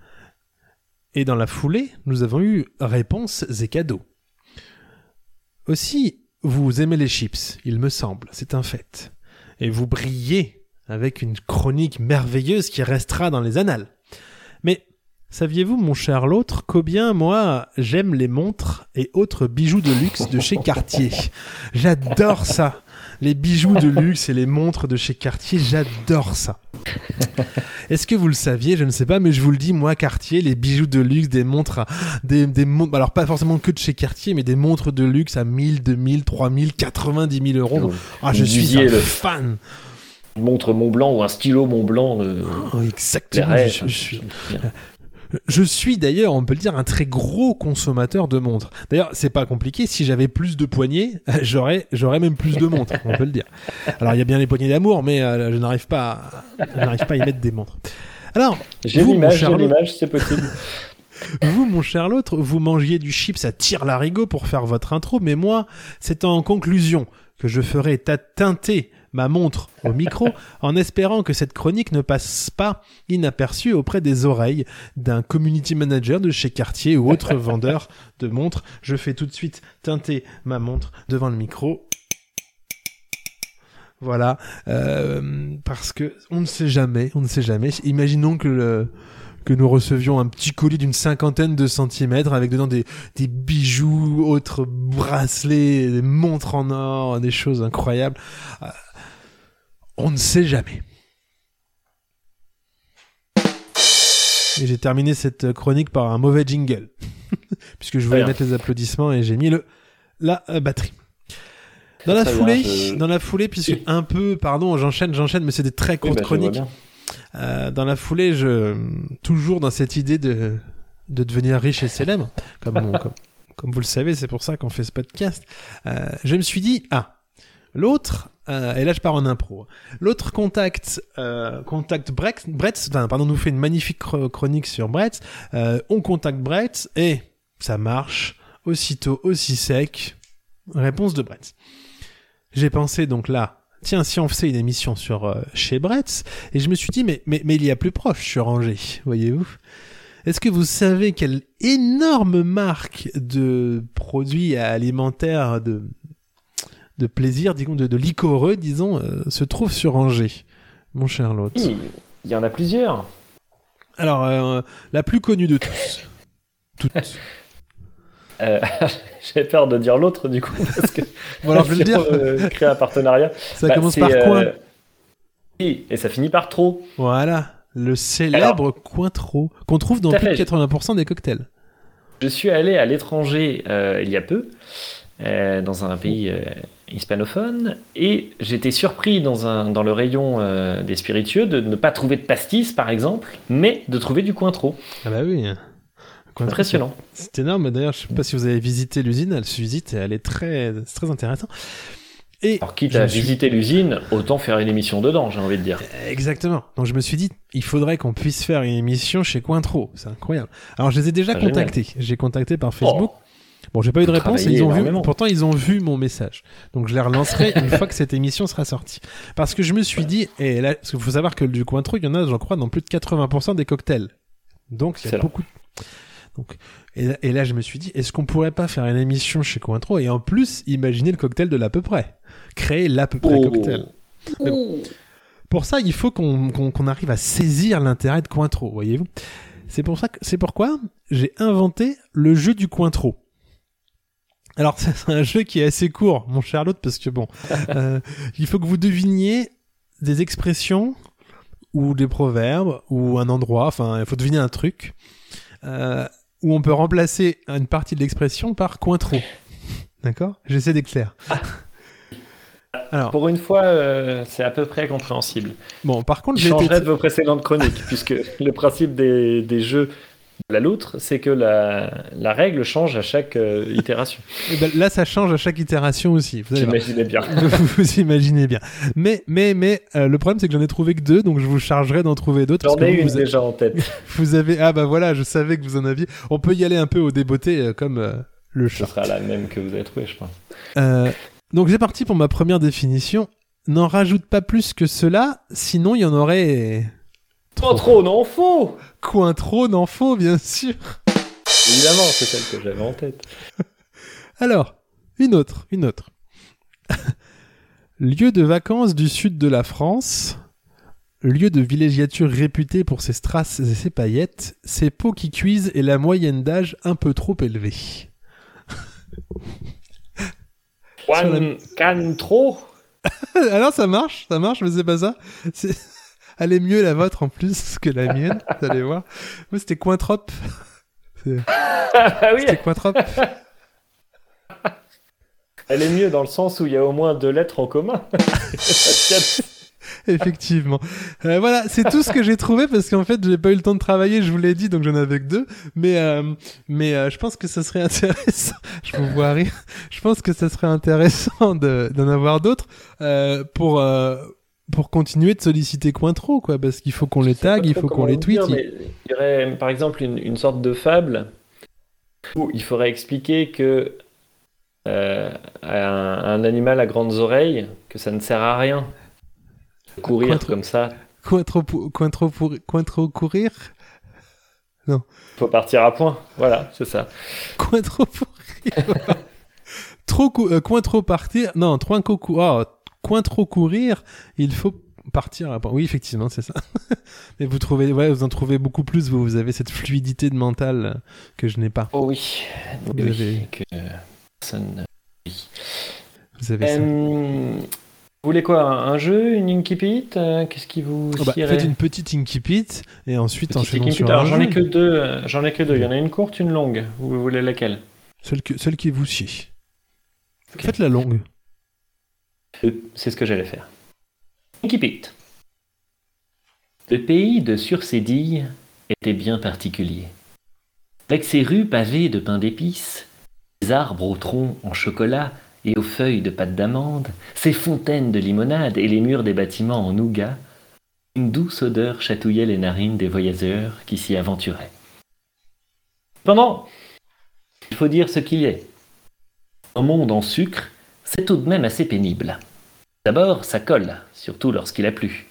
Et dans la foulée, nous avons eu réponses et cadeaux. Aussi, vous aimez les chips, il me semble, c'est un fait. Et vous brillez avec une chronique merveilleuse qui restera dans les annales. Mais saviez-vous, mon cher l'autre, combien moi j'aime les montres et autres bijoux de luxe de chez Cartier? J'adore ça les bijoux de luxe et les montres de chez Cartier, j'adore ça. Est-ce que vous le saviez? Je ne sais pas, mais je vous le dis, moi, Cartier, les bijoux de luxe, des montres, à- des, des montres, alors pas forcément que de chez Cartier, mais des montres de luxe à 1000, 2000, 3000, 90 000 euros. Ah, je suis un le- fan. Une montre Mont Blanc ou un stylo Mont Blanc. euh, Oh, exactement. je, je suis, Je suis d'ailleurs, on peut le dire, un très gros consommateur de montres. D'ailleurs, c'est pas compliqué. Si j'avais plus de poignées, j'aurais, j'aurais même plus de montres. On peut le dire. Alors, il y a bien les poignées d'amour, mais euh, je n'arrive pas, à, je n'arrive pas à y mettre des montres. Alors, J'ai vous, mon l'image, j'ai l'image, c'est possible. vous, mon cher l'autre, vous mangiez du chips à tire larigot pour faire votre intro, mais moi, c'est en conclusion que je ferai ta- teinter ma montre au micro en espérant que cette chronique ne passe pas inaperçue auprès des oreilles d'un community manager de chez Cartier ou autre vendeur de montres. Je fais tout de suite teinter ma montre devant le micro. Voilà, euh, parce que on ne sait jamais, on ne sait jamais. Imaginons que le, que nous recevions un petit colis d'une cinquantaine de centimètres avec dedans des, des bijoux, autres bracelets, des montres en or, des choses incroyables. On ne sait jamais. Et j'ai terminé cette chronique par un mauvais jingle. Puisque je voulais mettre les applaudissements et j'ai mis le, la euh, batterie. Dans la foulée, je- dans la foulée, puisque Oui. un peu, pardon, j'enchaîne, j'enchaîne, mais c'est des très Oui, courtes bah, chroniques. Euh, dans la foulée, je toujours dans cette idée de de devenir riche et célèbre, comme on- comme, comme vous le savez, c'est pour ça qu'on fait ce podcast. Euh, je me suis dit ah l'autre euh, et là je pars en impro. L'autre contact euh, contact Brett, Brett enfin, pardon nous fait une magnifique chro- chronique sur Brett. Euh, on contacte Brett et ça marche aussitôt aussi sec. Réponse de Brett. J'ai pensé donc là, tiens, si on faisait une émission sur euh, chez Bretz, et je me suis dit, mais, mais, mais il y a plus proche sur Angers, voyez-vous. Est-ce que vous savez quelle énorme marque de produits alimentaires de, de plaisir, disons, de, de liquoreux, disons, euh, se trouve sur Angers, mon cher Lot Oui, il y en a plusieurs. Alors, euh, la plus connue de tous. Toutes. Euh, J'ai peur de dire l'autre du coup parce que Bon, alors, je vais le dire. on, euh, crée un partenariat. Ça Bah, commence par euh, coin. oui, et ça finit par trop. Voilà. Le célèbre Cointreau, qu'on trouve dans plus de fait. 80% des cocktails. Je suis allé à l'étranger il y a peu, dans un pays hispanophone, et j'étais surpris dans, un, dans le rayon euh, des spiritueux de ne pas trouver de pastis, par exemple, mais de trouver du cointreau. Ah bah oui. Cointreau, Impressionnant. C'est énorme. D'ailleurs, je sais pas si vous avez visité l'usine. Elle se visite et elle est très, très intéressant. Et Alors, quitte à suis- visiter l'usine, autant faire une émission dedans, j'ai envie de dire. Exactement. Donc je me suis dit, il faudrait qu'on puisse faire une émission chez Cointreau. C'est incroyable. Alors je les ai déjà Ah, contactés. J'ai contacté par Facebook. Oh, Bon, j'ai pas eu de réponse. Et ils ont vu. Pourtant, ils ont vu mon message. Donc je les relancerai une fois que cette émission sera sortie. Parce que je me suis dit, et là, parce qu'il faut savoir que du Cointreau, il y en a, j'en crois, dans plus de 80% des cocktails. Donc il y a beaucoup. Donc, et, là- et là, je me suis dit, est-ce qu'on pourrait pas faire une émission chez Cointreau et en plus imaginer le cocktail de l'à peu près, créer l'à peu près Oh. cocktail. Mais bon. Pour ça, il faut qu'on arrive à saisir l'intérêt de Cointreau, voyez-vous. C'est pour ça que c'est pourquoi j'ai inventé le jeu du Cointreau. Alors c'est un jeu qui est assez court, mon cher Lot, parce que bon, euh, il faut que vous deviniez des expressions ou des proverbes ou un endroit. Enfin, il faut deviner un truc euh, où on peut remplacer une partie de l'expression par Cointreau. D'accord? J'essaie d'être clair. Alors, Pour une fois, euh, c'est à peu près compréhensible. bon, par contre, Je changerai de vos précédentes chroniques, puisque le principe des, des jeux de la loutre, c'est que la, la règle change à chaque euh, itération. Eh ben, là, ça change à chaque itération aussi. Vous. J'imaginais bien. vous, vous imaginez bien. Mais, mais, mais, euh, le problème, c'est que j'en ai trouvé que deux, donc je vous chargerai d'en trouver d'autres. J'en ai vous, une vous, déjà en tête. vous avez, ah bah voilà, je savais que vous en aviez. On peut y aller un peu au débeauté, euh, comme euh, le Ce chat. sera la même que vous avez trouvé, je pense. Donc c'est parti pour ma première définition. N'en rajoute pas plus que cela, sinon il y en aurait Trop trop, non, faux coin trop n'en faut, bien sûr. Évidemment, c'est celle que j'avais en tête. Alors, une autre, une autre. Lieu de vacances du sud de la France, lieu de villégiature réputé pour ses strass et ses paillettes, ses peaux qui cuisent et la moyenne d'âge un peu trop élevée. Juan Cantro Alors ça marche, ça marche, mais c'est pas ça. C'est- Elle est mieux la vôtre en plus que la mienne, vous allez voir. Moi c'était Cointrop. Ah oui, C'était Cointrop. elle est mieux dans le sens où il y a au moins deux lettres en commun. Effectivement. Euh, voilà, c'est tout ce que j'ai trouvé parce qu'en fait, j'ai pas eu le temps de travailler, je vous l'ai dit, donc j'en avais que deux. Mais, euh, mais euh, je pense que ça serait intéressant. je vous vois rire. Je pense que ça serait intéressant de- d'en avoir d'autres pour. Pour continuer de solliciter Cointreau, quoi, parce qu'il faut qu'on les Je sais pas tag, il faut qu'on les tweet. dire, mais Il y aurait par exemple une, une sorte de fable où il faudrait expliquer que euh, à un, un animal à grandes oreilles que ça ne sert à rien de courir Cointreau. comme ça. Cointreau, pour- Cointreau, pour- Cointreau courir? Il faut partir à point. Voilà, c'est ça. Cointreau pourrir. trop cou- euh, Cointreau partir. Non, Troinco cou- oh, Cointreau courir. Il faut partir. à- Oui, effectivement, c'est ça. Mais vous trouvez, ouais, vous en trouvez beaucoup plus. Vous, vous avez cette fluidité de mental euh, que je n'ai pas. Oh oui. Vous Oui, avez- que personne. Vous avez ça. Euh, vous voulez quoi Un jeu Une Inkipit Euh, Qu'est-ce qui vous Oh, bah, faites une petite incipit et ensuite enchaînons Inkipit. sur Alors j'en ai que deux. euh, J'en ai que deux. Il y en a une courte, une longue. Vous voulez laquelle? Celle, que, celle qui vous chie. Ok. Faites la longue. Euh, C'est ce que j'allais faire. Le pays de Sursédille était bien particulier. Avec ses rues pavées de pain d'épices, ses arbres aux troncs en chocolat et aux feuilles de pâte d'amande, ses fontaines de limonade et les murs des bâtiments en nougat, une douce odeur chatouillait les narines des voyageurs qui s'y aventuraient. Cependant, il faut dire ce qu'il est. Un monde en sucre, c'est tout de même assez pénible. D'abord, ça colle, surtout lorsqu'il a plu.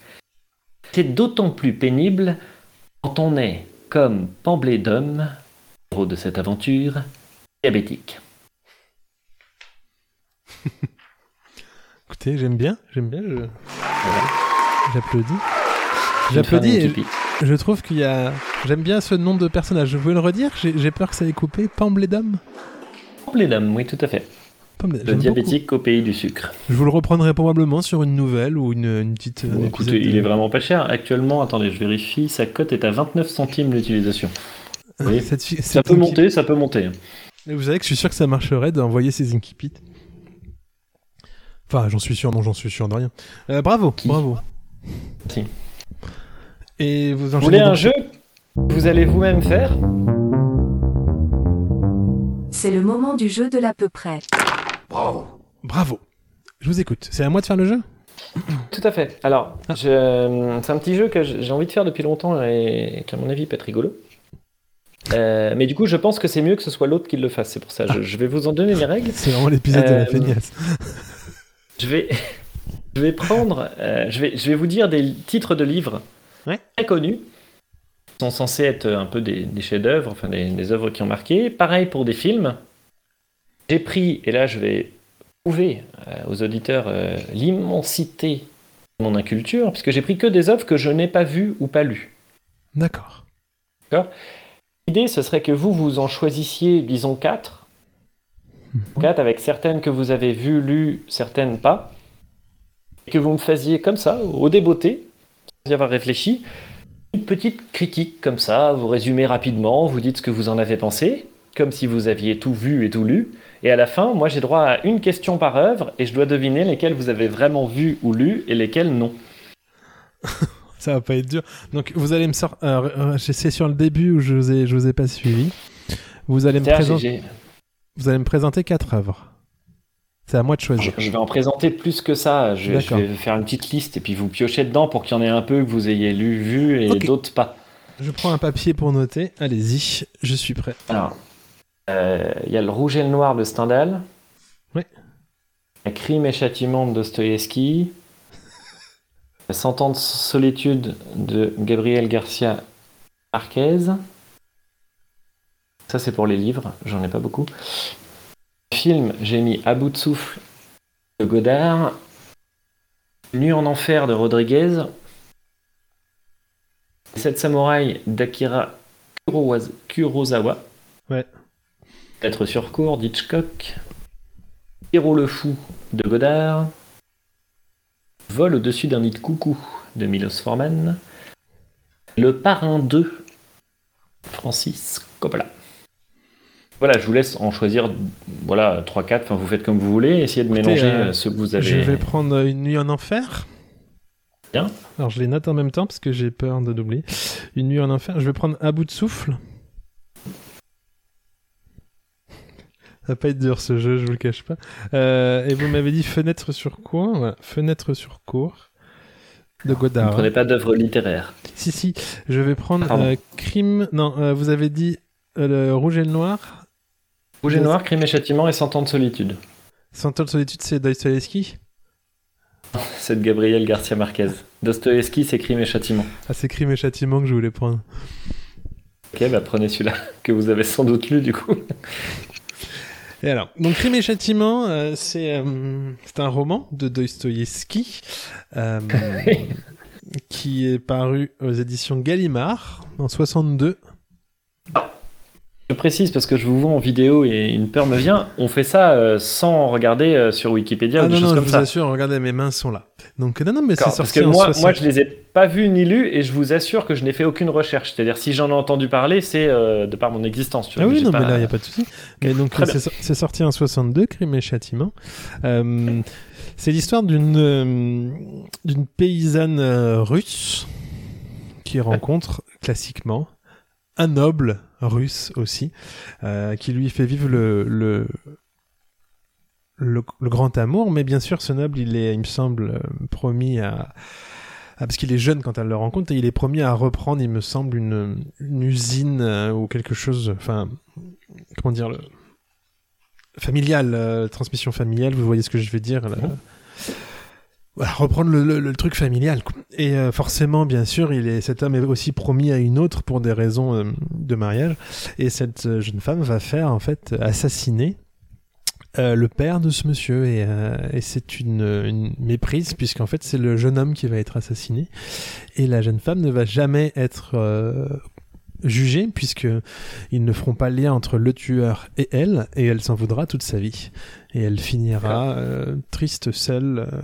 C'est d'autant plus pénible quand on est, comme Pamblé d'homme, héros de cette aventure, diabétique. Écoutez, j'aime bien, j'aime bien. J'applaudis. J'applaudis et je trouve qu'il y a. J'aime bien ce nom de personnage. Je voulais le redire? J'ai peur que ça ait coupé. Pamblédum. Pamblé d'homme, oui, tout à fait. Le diabétique au pays du sucre. Je vous le reprendrai probablement sur une nouvelle ou une, une petite. Bon, il de- est vraiment pas cher. Actuellement, attendez, je vérifie, sa cote est à 29 centimes l'utilisation. oui. Cette Ça cette peut monter, ça peut monter. Et vous savez que je suis sûr que ça marcherait d'envoyer ces Inkipit. Enfin, j'en suis sûr, non, j'en suis sûr de rien. Euh, bravo, Qui bravo. Si. Et vous Vous voulez un jeu que vous allez vous-même faire C'est le moment du jeu de l'à peu près. Bravo. Je vous écoute. C'est à moi de faire le jeu? Tout à fait. Alors, Ah. je- c'est un petit jeu que j'ai envie de faire depuis longtemps et qui, à mon avis, peut être rigolo. Euh, mais du coup, je pense que c'est mieux que ce soit l'autre qui le fasse. C'est pour ça. Je, je vais vous en donner les règles. C'est vraiment l'épisode de Euh, la feignasse. Je vais, je vais prendre. euh, je, vais, je vais vous dire des titres de livres Ouais. très connus. Qui sont censés être un peu des, des chefs-d'œuvre, enfin des, des œuvres qui ont marqué. Pareil pour des films. J'ai pris, et là, je vais prouver euh, aux auditeurs euh, l'immensité de mon inculture, puisque j'ai pris que des œuvres que je n'ai pas vues ou pas lues. D'accord. L'idée, ce serait que vous, vous en choisissiez, disons, quatre. Quatre avec certaines que vous avez vues, lues, certaines pas. Et que vous me faisiez comme ça, au débeauté, sans y avoir réfléchi, une petite critique comme ça, vous résumez rapidement, vous dites ce que vous en avez pensé, comme si vous aviez tout vu et tout lu. Et à la fin, moi, j'ai droit à une question par œuvre, et je dois deviner lesquelles vous avez vraiment vu ou lu, et lesquelles non. Ça va pas être dur. Donc vous allez me sortir. Euh, euh, c'est sur le début où je vous ai, je vous ai pas suivi. Vous allez me présenter. Vous allez me présenter quatre œuvres. C'est à moi de Je, choisir. je vais en présenter plus que ça. Je, je vais faire une petite liste et puis vous piochez dedans pour qu'il y en ait un peu que vous ayez lu, vu et d'autres pas. Je prends un papier pour noter. Allez-y, je suis prêt. Alors, il y a le Rouge et le Noir de Stendhal. A Crime et Châtiment de Dostoïevski. Cent ans de solitude de Gabriel Garcia Marquez. Ça, c'est pour les livres, j'en ai pas beaucoup. Film, j'ai mis À bout de souffle de Godard. Nuit en enfer de Rodriguez. Sept samouraïs d'Akira Kurosawa. Ouais. Être sur cours d'Hitchcock. Le fou de Godard. Vol au-dessus d'un nid de coucou de Milos Forman. Le parrain 2 Francis Coppola. Voilà, je vous laisse en choisir voilà 3 4, enfin vous faites comme vous voulez, essayez de Écoutez, mélanger euh, euh, ceux que vous avez. Je vais prendre une nuit en enfer. Alors je les note en même temps parce que j'ai peur de doubler. Une nuit en enfer. Je vais prendre à bout de souffle. Ça va pas être dur ce jeu, je vous le cache pas. Euh, et vous m'avez dit fenêtre sur cour. Voilà. Fenêtre sur cour de Vous ne Godard. prenez pas d'œuvre littéraire. Si si, je vais prendre euh, crime. Non, euh, vous avez dit le rouge et le noir. Rouge et noir, crime et châtiment et cent ans de solitude. Cent ans de solitude, c'est Dostoevsky. C'est de Gabriel Garcia Marquez. Dostoevsky, c'est crime et châtiment. Ah, c'est crime et châtiment que je voulais prendre. Ok, bah prenez celui-là, que vous avez sans doute lu du coup. Et alors, donc Crime et Châtiment, euh, c'est euh, c'est un roman de Dostoïevski euh, qui est paru aux éditions Gallimard en 62. Je précise parce que je vous vois en vidéo et une peur me vient. On fait ça euh, sans regarder euh, sur Wikipédia Ah ou des non, choses non, je comme vous ça. assure, regardez, mes mains sont là. Donc non, non, mais c'est sorti Parce que en moi, 60. moi, je les ai pas vus ni lus et je vous assure que je n'ai fait aucune recherche. C'est-à-dire, si j'en ai entendu parler, c'est euh, de par mon existence. tu vois, Ah oui, non, pas- mais là, il n'y a pas de souci. Mais donc, c'est sorti en 62, Crime et Châtiment. C'est l'histoire d'une d'une paysanne russe qui rencontre classiquement un noble russe aussi, euh, qui lui fait vivre le, grand amour. Mais bien sûr, ce noble, il est, il me semble, euh, promis à... Parce qu'il est jeune quand elle le rencontre et il est promis à reprendre, il me semble, une, usine euh, ou quelque chose, enfin, comment dire, le... familial, transmission familiale, vous voyez ce que je veux dire là. Voilà, reprendre le, le- le truc familial. quoi. Et euh, forcément, bien sûr, il est, cet homme est aussi promis à une autre pour des raisons euh, de mariage. Et cette euh, jeune femme va faire, en fait, assassiner euh, le père de ce monsieur. Et, euh, et c'est une, une méprise, puisqu'en fait, c'est le jeune homme qui va être assassiné. Et la jeune femme ne va jamais être euh, jugée, puisque ils ne feront pas le lien entre le tueur et elle, et elle s'en voudra toute sa vie. Et elle finira euh, triste, seule, euh,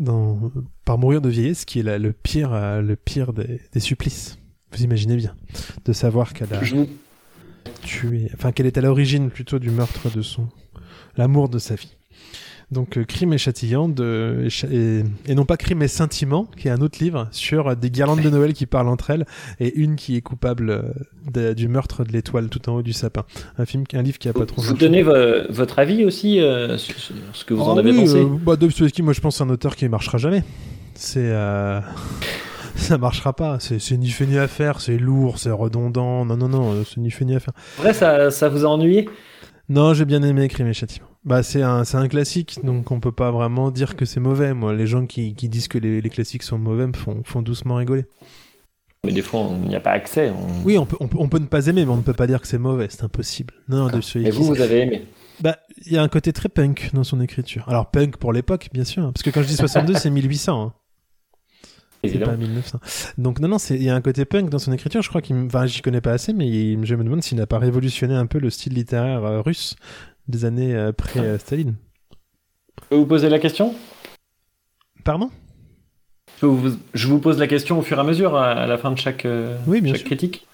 dans, par mourir de vieillesse, qui est la- le pire, euh, le pire des, des supplices. Vous imaginez bien, de savoir qu'elle a tué, enfin qu'elle est à l'origine plutôt du meurtre de son, l'amour de sa vie. Donc euh, Crime et Châtillant de, et, non pas Crime et Sentiment, qui est un autre livre sur des guirlandes de Noël qui parlent entre elles et une qui est coupable euh, de- du meurtre de l'étoile tout en haut du sapin. Un film, un livre qui a pas trop. Vous donnez vo- votre avis aussi euh, sur, sur ce que vous en Ah avez oui, pensé? euh, bah, Dostoevsky, moi je pense c'est un auteur qui marchera jamais. C'est euh, ça marchera pas. C'est ni fait ni à faire. C'est lourd, c'est redondant. Non non non, c'est ni fait ni à faire. En vrai, ça, ça vous a ennuyé? Non, j'ai bien aimé Crime et Châtiment. Bah, c'est un, c'est un classique, donc on peut pas vraiment dire que c'est mauvais. Moi, les gens qui, qui disent que les, les classiques sont mauvais me font, font doucement rigoler. Mais des fois, on n'y a pas accès. on- Oui, on peut, on, peut, on peut ne pas aimer, mais on ne peut pas dire que c'est mauvais. C'est impossible. Non, Et Dostoevsky, vous, vous avez aimé Bah, il y a un côté très punk dans son écriture. Alors, punk pour l'époque, bien sûr. hein, Parce que quand je dis 62, c'est 1800. hein. C'est pas 1900. Donc non, non, il y a un côté punk dans son écriture. Je crois qu'il, enfin, j'y connais pas assez, mais il- je me demande s'il n'a pas révolutionné un peu le style littéraire euh, russe des années euh, pré-Staline. Je peux vous poser la question? Pardon? Je vous, je vous pose la question au fur et à mesure, à, à la fin de chaque, euh, Oui, bien chaque sûr. critique.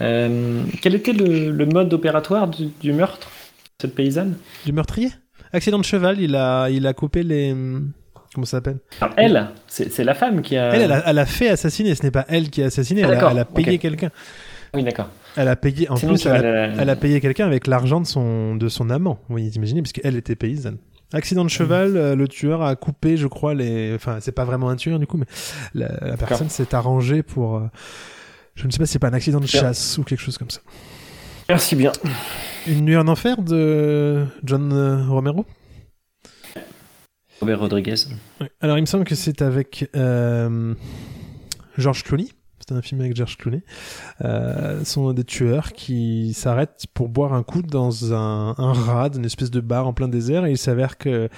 Euh, quel était le, le mode opératoire du, du meurtre de cette paysanne? Du meurtrier? Accident de cheval, il a, il a coupé les. Comment ça s'appelle? Elle, c'est la femme qui a... Elle, elle a, elle a fait assassiner. Ce n'est pas elle qui a assassiné. Ah, elle, a, d'accord, elle a payé quelqu'un. Oui, d'accord. Elle a payé. En Sinon, plus, elle a, la- elle a payé quelqu'un avec l'argent de son, de son amant. Vous imaginez, parce qu'elle était paysanne. Accident de cheval, euh, le tueur a coupé, je crois, les. Enfin, c'est pas vraiment un tueur du coup, mais la, la personne s'est arrangée pour. euh, Je ne sais pas si c'est pas un accident de Bien. chasse ou quelque chose comme ça. Merci bien. Une nuit en enfer de John euh, Romero? Robert Rodriguez. Alors, il me semble que c'est avec euh, George Clooney. C'est un film avec George Clooney. Euh, sont des tueurs qui s'arrêtent pour boire un coup dans un, un rad, une espèce de bar en plein désert, et il s'avère que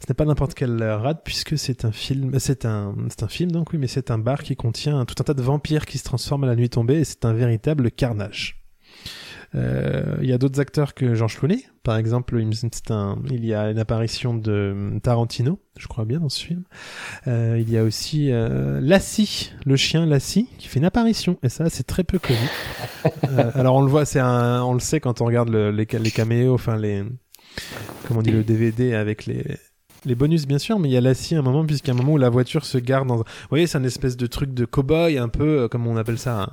ce n'est pas n'importe quel rad puisque c'est un film, c'est un, c'est un film donc oui, mais c'est un bar qui contient tout un tas de vampires qui se transforment à la nuit tombée, et c'est un véritable carnage. Euh, Il y a d'autres acteurs que George Clooney. Par exemple, il, un, y a une apparition de Tarantino, je crois bien, dans ce film. Euh, il y a aussi euh, Lassie, le chien Lassie, qui fait une apparition. Et ça, c'est très peu connu. Euh, alors, on le voit, c'est un, on le sait quand on regarde le- les, les caméos, enfin les, comment on dit, le DVD avec les, Les bonus, bien sûr, mais il y a l'acier à un moment, puisqu'à un moment où la voiture se garde dans. Vous voyez, c'est un espèce de truc de cow-boy, un peu, euh, comme on appelle ça.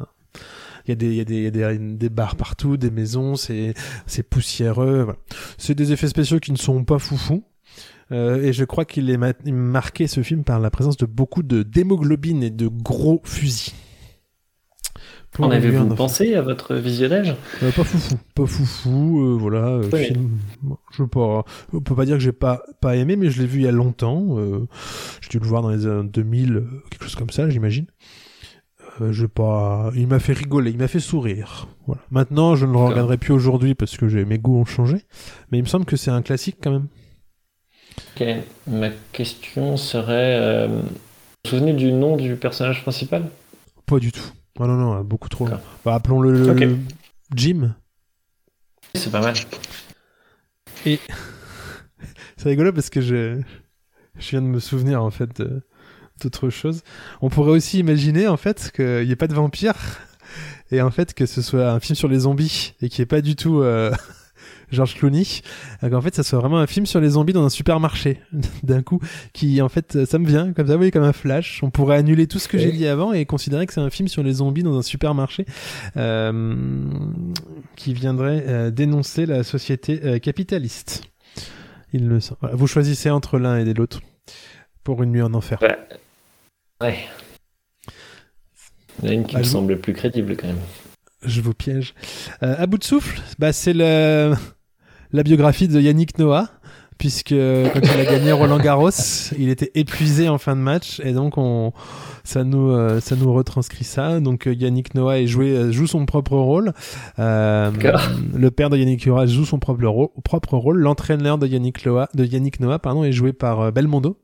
Il y a des, il y a des, il y a des, des bars partout, des maisons, c'est, c'est poussiéreux. voilà. C'est des effets spéciaux qui ne sont pas foufou. Euh, et je crois qu'il est ma- marqué ce film par la présence de beaucoup de d'hémoglobine et de gros fusils. En avez-vous pensé à votre visionnage? Euh, pas foufou, pas foufou, euh, voilà. euh, Oui. film, bon, je sais pas, on peut pas dire que j'ai pas pas aimé, mais je l'ai vu il y a longtemps. Euh, j'ai dû le voir dans les années 2000, euh, quelque chose comme ça, j'imagine. Euh, je pas, il m'a fait rigoler, il m'a fait sourire. Voilà. Maintenant, je ne le regarderai plus aujourd'hui parce que mes goûts ont changé, mais il me semble que c'est un classique quand même. Ok. Ma question serait euh, vous vous souvenez du nom du personnage principal? Pas du tout. Ah non non, beaucoup trop. Bah, appelons-le le Jim. C'est pas mal. C'est rigolo parce que je, je viens de me souvenir en fait de- d'autre chose. On pourrait aussi imaginer en fait qu'il n'y ait pas de vampires et en fait que ce soit un film sur les zombies et qui est pas du tout euh, George Clooney. Euh, Qu'en fait, ça soit vraiment un film sur les zombies dans un supermarché d'un coup qui en fait ça me vient comme ça, oui, comme un flash. On pourrait annuler tout ce que j'ai dit avant et considérer que c'est un film sur les zombies dans un supermarché euh, qui viendrait euh, dénoncer la société euh, capitaliste. Il. Voilà, Vous choisissez entre l'un et l'autre pour une nuit en enfer. Ouais. Ouais. Il y en a une qui Bah, me semble plus crédible quand même. Je vous piège. Euh, à bout de souffle, bah, c'est le... la biographie de Yannick Noah, puisque quand il a gagné Roland Garros, il était épuisé en fin de match, et donc on... ça, nous, euh, ça nous retranscrit ça. Donc euh, Yannick Noah est joué, euh, joue son propre rôle. Euh, le père de Yannick Noah joue son propre, ro- propre rôle. L'entraîneur de Yannick Noah, de Yannick Noah pardon, est joué par Belmondo.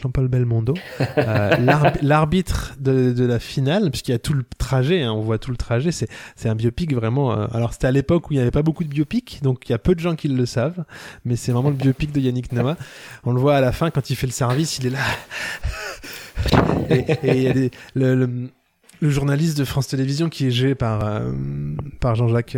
Jean-Paul Belmondo, Euh, l'arb- l'arbitre de, de la finale, puisqu'il y a tout le trajet, hein, on voit tout le trajet, c'est c'est un biopic vraiment. euh, alors c'était à l'époque où il n'y avait pas beaucoup de biopics, donc il y a peu de gens qui le savent, mais c'est vraiment le biopic de Yannick Noah. On le voit à la fin quand il fait le service, il est là. et et il y a des- le, le- le journaliste de France Télévisions qui est joué par, euh, par Jean-Jacques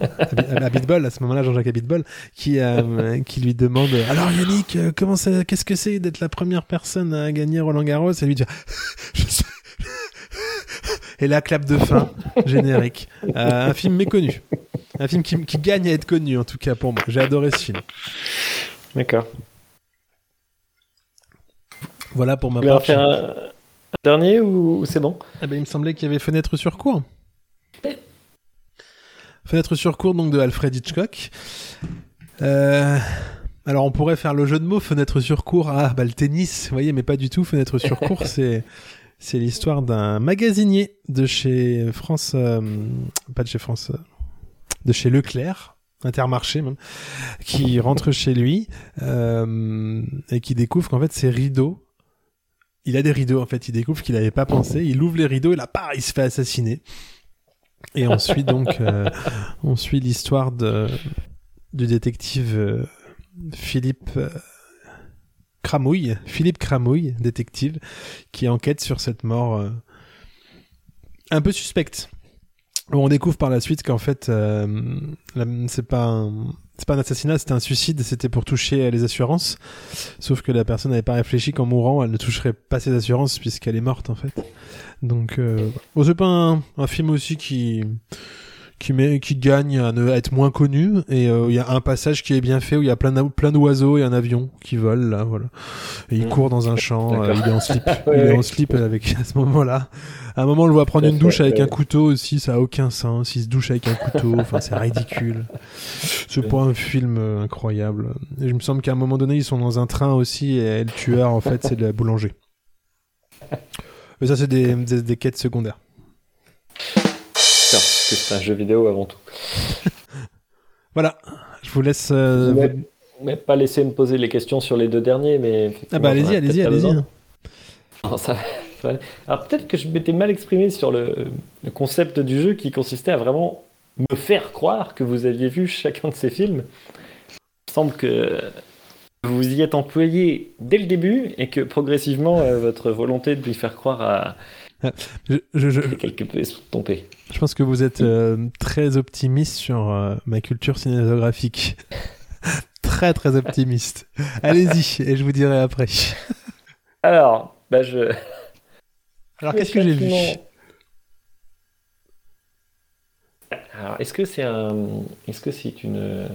Abi- Abitbol, à ce moment-là, Jean-Jacques Abitbol, qui, euh, qui lui demande Alors Yannick, euh, comment ça, qu'est-ce que c'est d'être la première personne à gagner Roland Garros? Et lui dit Je sais. Et la clap de fin, générique. Euh, un film méconnu. Un film qui, qui gagne à être connu, en tout cas pour moi. J'ai adoré ce film. D'accord. Voilà pour ma Vous voulez en part. faire un, un dernier ou, ou c'est bon? Ah ben, il me semblait qu'il y avait Fenêtre sur cour. Fenêtre sur cour, donc de Alfred Hitchcock. Euh, alors, on pourrait faire le jeu de mots Fenêtre sur cour. Ah, bah le tennis, vous voyez, mais pas du tout. Fenêtre sur cour, c'est. C'est l'histoire d'un magasinier de chez France, euh, pas de chez France, euh, de chez Leclerc, Intermarché même, qui rentre chez lui euh, et qui découvre qu'en fait ses rideaux il a des rideaux en fait, il découvre qu'il n'avait pas pensé, il ouvre les rideaux et là, bah, il se fait assassiner. Et on suit donc, euh, on suit l'histoire de du détective euh, Philippe euh, Cramouille, Philippe Cramouille, détective, qui enquête sur cette mort un peu suspecte. On découvre par la suite qu'en fait, c'est pas un, c'est pas un assassinat, c'était un suicide, c'était pour toucher les assurances. Sauf que la personne n'avait pas réfléchi qu'en mourant, elle ne toucherait pas ses assurances puisqu'elle est morte en fait. Donc, euh, bon, c'est pas un film aussi qui qui, met, qui gagne à, ne- à être moins connu. Et euh, il y a un passage qui est bien fait où il y a plein plein d'oiseaux et un avion qui volent là voilà. Et il Mm. court dans un champ euh, il est en slip. Ouais, il est ouais. en slip avec à ce moment-là. À un moment on le voit prendre une douche avec un couteau aussi ça a aucun sens. Il se douche avec un couteau enfin c'est ridicule. C'est pas un film euh, incroyable. Et je me semble qu'à un moment donné ils sont dans un train aussi et le tueur en fait c'est le boulanger. Mais ça c'est des, des, des quêtes secondaires que c'est un jeu vidéo avant tout. voilà je vous laisse euh, Vous vous- pas laissé me poser les questions sur les deux derniers, mais. ah bah allez-y allez-y allez-y Non, ça- ça- Alors peut-être que je m'étais mal exprimé sur le, le concept du jeu qui consistait à vraiment me faire croire que vous aviez vu chacun de ces films. Il me semble que vous y êtes employé dès le début et que progressivement euh, votre volonté de lui faire croire a je, je, je, a quelque peu estompé. Je pense que vous êtes euh, très optimiste sur euh, ma culture cinématographique. très très optimiste. Allez-y, et je vous dirai après. Alors, bah je. Alors, qu'est-ce que j'ai vu? Alors, est-ce que c'est un, est-ce que c'est une euh,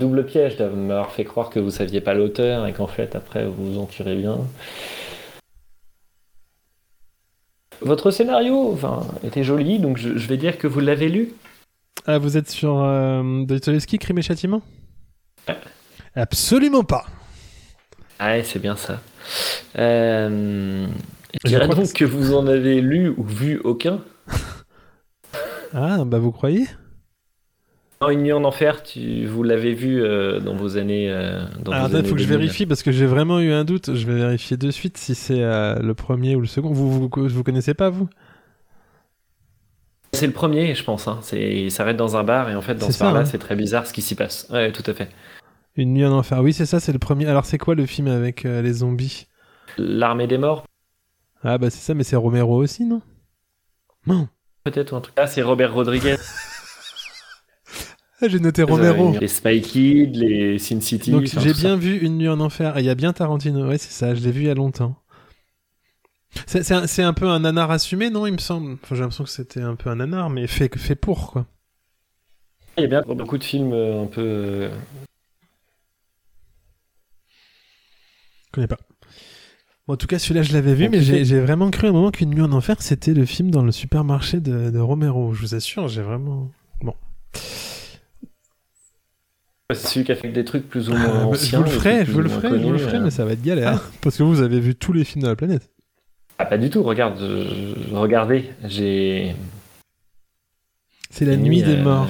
double piège d'avoir fait croire que vous saviez pas l'auteur et qu'en fait après vous vous en tirez bien? Votre scénario, enfin, était joli, donc je, je vais dire que vous l'avez lu. Ah, vous êtes sur euh, Dostoevsky, Crime et Châtiment? Absolument pas. Ah, c'est bien ça. Euh, je dirais que que vous en avez lu ou vu aucun? Ah, bah vous croyez? Une nuit en enfer, tu, vous l'avez vu euh, dans vos années. euh, dans Alors, il faut que je 2000. vérifie parce que j'ai vraiment eu un doute. Je vais vérifier de suite si c'est euh, le premier ou le second. Vous, vous, vous connaissez pas, vous? C'est le premier, je pense. Hein. C'est, il s'arrête dans un bar et en fait, dans ce bar-là, hein. c'est très bizarre ce qui s'y passe. Ouais, tout à fait. Une nuit en enfer. Oui, c'est ça, c'est le premier. Alors, c'est quoi le film avec euh, les zombies? L'armée des morts, Ah, bah c'est ça, mais c'est Romero aussi, non? Non. peut-être, ou un truc. Ah, c'est Robert Rodriguez. Ah, j'ai noté Romero. Les Spy Kids, les Sin City. Donc j'ai bien vu Une nuit en enfer. Et il y a bien Tarantino. Ouais, c'est ça. Je l'ai vu il y a longtemps. C'est un, peu un nanar assumé, non Il me semble? Enfin, j'ai l'impression que c'était un peu un nanar, mais fait, fait pour, quoi. Il y a bien beaucoup de films euh, un peu. euh, Je connais pas. Bon, en tout cas, celui-là, je l'avais vu, mais j'ai vraiment cru à un moment qu'Une nuit en enfer, c'était le film dans le supermarché de, de Romero. Je vous assure, j'ai vraiment. C'est celui qui a fait des trucs plus ou Ah, moins bah, je anciens. vous le ferai, je vous ou le moins ferai, je vous le ferai, mais ça va être galère. Parce que vous avez vu tous les films de la planète. Ah, pas du tout, regarde. euh, regardez, j'ai. C'est la nuit des euh, morts.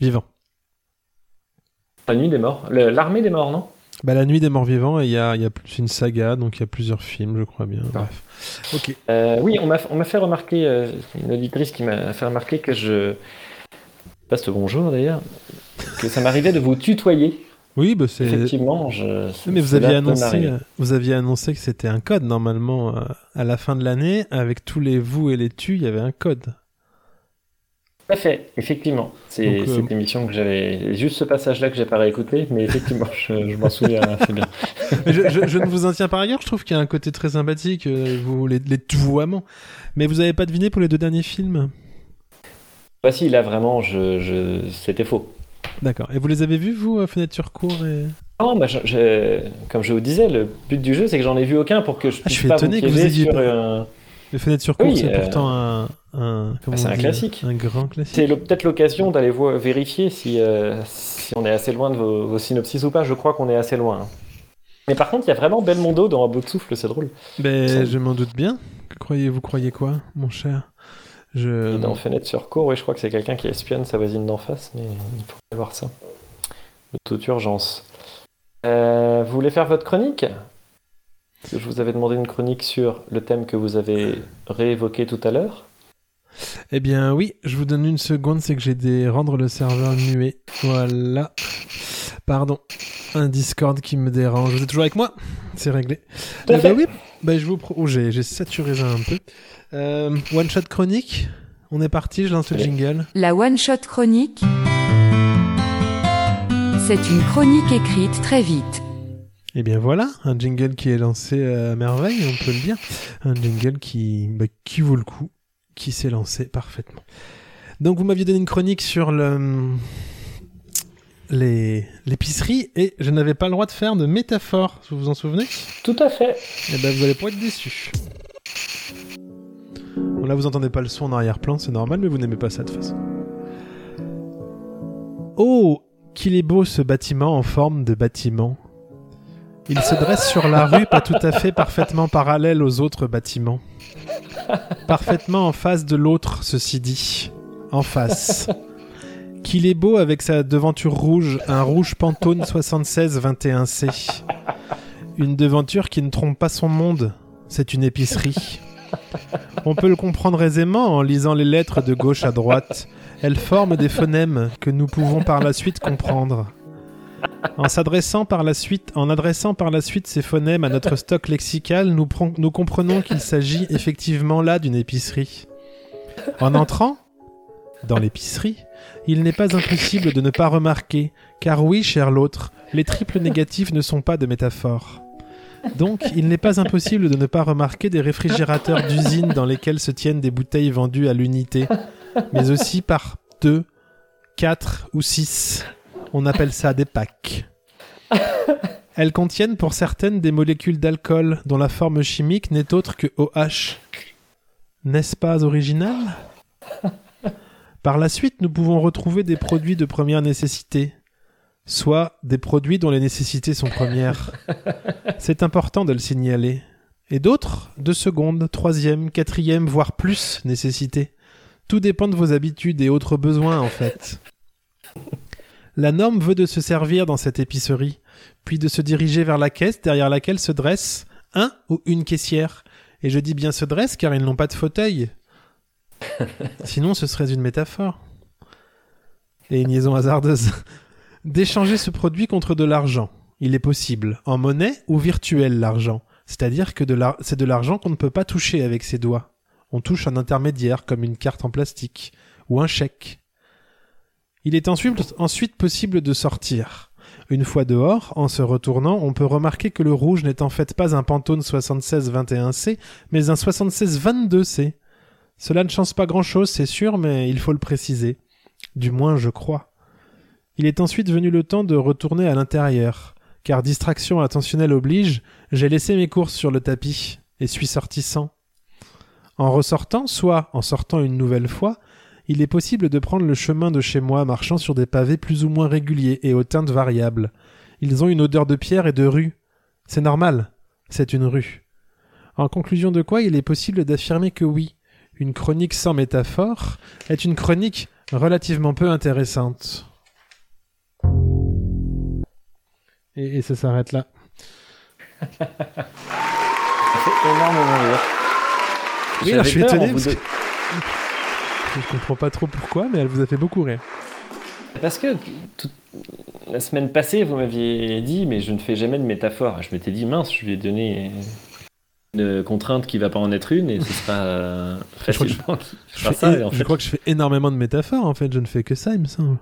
Vivants. La nuit des morts. L'armée des morts, non? Bah, la nuit des morts vivants, et il y a, y a une saga, donc il y a plusieurs films, je crois bien. Ah. Bref. Ok. Euh, oui, on m'a on m'a fait remarquer, euh, une auditrice qui m'a fait remarquer que je. Passe le bonjour d'ailleurs. Que ça m'arrivait de vous tutoyer. Oui, bah c'est. Effectivement, je. Mais vous aviez annoncé, euh, vous aviez annoncé que c'était un code normalement euh, à la fin de l'année avec tous les vous et les tu, il y avait un code. Tout à fait, effectivement. C'est euh, cette émission que j'avais. Juste ce passage-là que j'ai pas réécouté, mais effectivement, je, je m'en souviens assez bien. Mais je, je- je ne vous en tiens par ailleurs. Je trouve qu'il y a un côté très sympathique, vous les, les vouvoiements. Mais vous avez pas deviné pour les deux derniers films? Voici, là, vraiment, je, je... c'était faux. D'accord. Et vous les avez vus vous, euh, Fenêtre sur cours et... Non, bah, je- je- comme je vous disais, le but du jeu, c'est que j'en ai vu aucun pour que je Ah, je puisse suis pas étonné vous que vous ayez sur un- Les Fenêtres sur cours, Oui, c'est euh, pourtant un, un, comment Ah, c'est on un dit, classique. un grand classique. C'est le- peut-être l'occasion d'aller vo- vérifier si, euh, si on est assez loin de vos, vos synopsis ou pas. Je crois qu'on est assez loin. hein. Mais par contre, il y a vraiment Belmondo dans Un bout de souffle, c'est drôle. Ben, je m'en doute bien. Croyez vous croyez quoi, mon cher? Je Et dans Fenêtre sur cours, oui, je crois que c'est quelqu'un qui espionne sa voisine d'en face, mais il faut voir ça. De toute urgence. Euh, vous voulez faire votre chronique? Je vous avais demandé une chronique sur le thème que vous avez réévoqué tout à l'heure. Eh bien oui, je vous donne une seconde, c'est que j'ai des rendre le serveur muet. Voilà. Pardon. Un Discord qui me dérange. Vous êtes toujours avec moi? C'est réglé. Fait. ben oui, bah, je vous pro... oh, j'ai, saturé ça un peu. Euh, one shot chronique. On est parti, je lance le jingle. La One Shot Chronique. C'est une chronique écrite très vite. Eh bien voilà, un jingle qui est lancé à merveille, on peut le dire. Un jingle qui, bah, qui vaut le coup, qui s'est lancé parfaitement. Donc vous m'aviez donné une chronique sur le les l'épicerie et je n'avais pas le droit de faire de métaphore, vous vous en souvenez? Tout à fait. Eh ben vous allez pas être déçus. Bon là vous entendez pas le son en arrière-plan, c'est normal, mais vous n'aimez pas ça de toute façon. Oh, qu'il est beau ce bâtiment en forme de bâtiment. Il se dresse sur la rue, pas tout à fait parfaitement parallèle aux autres bâtiments. Parfaitement en face de l'autre, ceci dit. En face. Qu'il est beau avec sa devanture rouge, un rouge Pantone 7621C. Une devanture qui ne trompe pas son monde. C'est une épicerie. On peut le comprendre aisément en lisant les lettres de gauche à droite. Elles forment des phonèmes que nous pouvons par la suite comprendre. En s'adressant par la suite, en adressant par la suite ces phonèmes à notre stock lexical, nous, comprenons qu'il s'agit effectivement là d'une épicerie. En entrant, dans l'épicerie, il n'est pas impossible de ne pas remarquer, car oui, cher l'autre, les triples négatifs ne sont pas de métaphores. Donc, il n'est pas impossible de ne pas remarquer des réfrigérateurs d'usine dans lesquels se tiennent des bouteilles vendues à l'unité, mais aussi par deux, quatre ou six. On appelle ça des packs. Elles contiennent pour certaines des molécules d'alcool dont la forme chimique n'est autre que OH. N'est-ce pas original? Par la suite, nous pouvons retrouver des produits de première nécessité, soit des produits dont les nécessités sont premières. C'est important de le signaler. Et d'autres, de seconde, troisième, quatrième, voire plus nécessité. Tout dépend de vos habitudes et autres besoins, en fait. La norme veut de se servir dans cette épicerie, puis de se diriger vers la caisse derrière laquelle se dresse un ou une caissière. Et je dis bien se dresse car ils n'ont pas de fauteuil. Sinon, ce serait une métaphore. Et une liaison hasardeuse. D'échanger ce produit contre de l'argent. Il est possible, en monnaie ou virtuel l'argent. C'est-à-dire que c'est de l'argent qu'on ne peut pas toucher avec ses doigts. On touche un intermédiaire comme une carte en plastique ou un chèque. Il est ensuite, ensuite possible de sortir. Une fois dehors, en se retournant, on peut remarquer que le rouge n'est en fait pas un Pantone 7621C, mais un 7622C. Cela ne change pas grand-chose, c'est sûr, mais il faut le préciser. Du moins, je crois. Il est ensuite venu le temps de retourner à l'intérieur, car distraction attentionnelle oblige, j'ai laissé mes courses sur le tapis, et suis sorti sans. En ressortant, soit en sortant une nouvelle fois, il est possible de prendre le chemin de chez moi marchant sur des pavés plus ou moins réguliers et aux teintes variables. Ils ont une odeur de pierre et de rue. C'est normal, c'est une rue. En conclusion de quoi, il est possible d'affirmer que oui, une chronique sans métaphore est une chronique relativement peu intéressante. Et, et ça s'arrête là. Énormément. Oui, alors je suis étonné parce de- Je comprends pas trop pourquoi, mais elle vous a fait beaucoup rire. Parce que la semaine passée, vous m'aviez dit, mais je ne fais jamais de métaphore. Je m'étais dit, mince, je lui ai donné une contrainte qui va pas en être une et ce sera euh, Je crois que facilement Je, ça. Je crois que je fais énormément de métaphores en fait, je ne fais que ça, il me semble.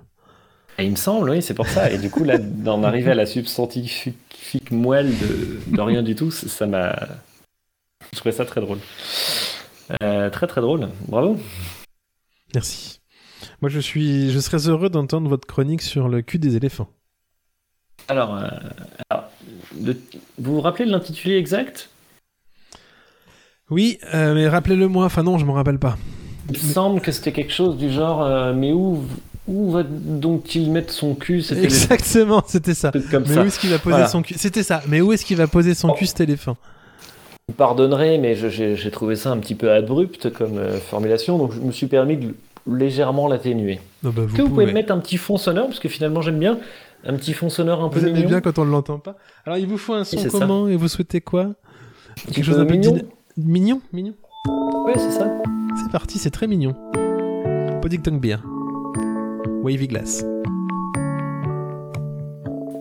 Et il me semble, oui, c'est pour ça. Et du coup, là, d'en arriver à la substantifique moelle de, de rien du tout, ça ça m'a. Je trouvais ça très drôle. Euh, très très drôle. Bravo. Merci. Moi je suis je serais heureux d'entendre votre chronique sur le cul des éléphants. Alors, euh, alors, le- vous vous rappelez de l'intitulé exact? Oui, euh, mais rappelez-le moi, enfin non, je m'en rappelle pas. Il me semble que c'était quelque chose du genre, euh, mais où, où va donc-il mettre son cul? C'était Exactement, c'était ça. comme Mais ça. où est-ce qu'il va poser Voilà. son cul? C'était ça. Mais où est-ce qu'il va poser son Oh. cul cet éléphant? Vous pardonnerez, mais j'ai trouvé ça un petit peu abrupt comme euh, formulation, donc je me suis permis de légèrement l'atténuer. Bah, Est-ce que vous pouvez pouvez. me mettre un petit fond sonore? Parce que finalement, j'aime bien un petit fond sonore un peu Vous aimez bien quand on ne l'entend pas? Alors il vous faut un son ça. comment et vous souhaitez quoi? Un Quelque chose d'un peu mignon. Mignon, mignon. Ouais, c'est ça. C'est parti, c'est très mignon. Tongue Beer. Wavy Glass.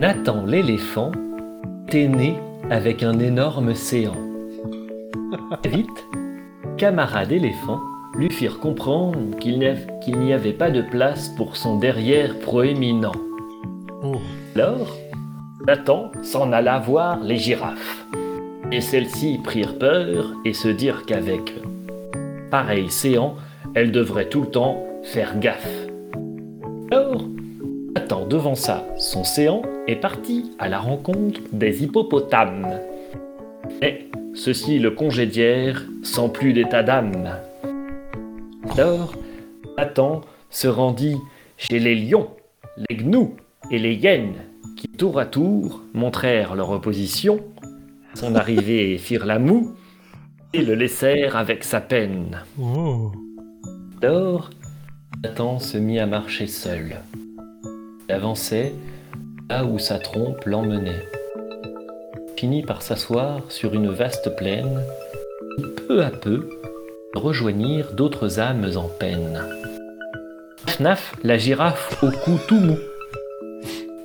Nathan l'éléphant était né avec un énorme séant. Vite, camarade éléphant lui firent comprendre qu'il n'y av- qu'il n'y avait pas de place pour son derrière proéminent. Oh. Alors, Nathan s'en alla voir les girafes. Et celles-ci prirent peur et se dirent qu'avec pareil séant, elles devraient tout le temps faire gaffe. Alors, Nathan devança son séant et partit à la rencontre des hippopotames. Mais ceux-ci le congédièrent sans plus d'état d'âme. Alors, Nathan se rendit chez les lions, les gnous et les hyènes, qui tour à tour montrèrent leur opposition. Son arrivée firent la moue et le laissèrent avec sa peine. Oh. Alors, Nathan se mit à marcher seul. Il avançait là où sa trompe l'emmenait. Finit par s'asseoir sur une vaste plaine, où peu à peu rejoignirent d'autres âmes en peine. Fnaf, la girafe au cou tout mou.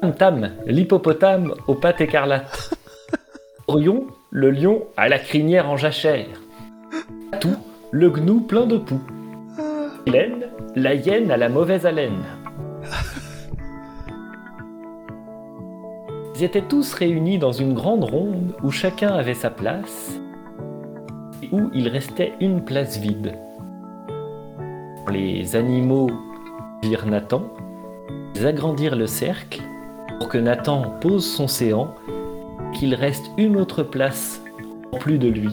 Tam Tam, l'hippopotame aux pattes écarlates. Orion, le lion à la crinière en jachère. Tout, le gnou plein de poux. Hélène, la hyène a la mauvaise haleine. Ils étaient tous réunis dans une grande ronde où chacun avait sa place et où il restait une place vide. Les animaux virent Nathan, ils agrandirent le cercle pour que Nathan pose son séant, qu'il reste une autre place en plus de lui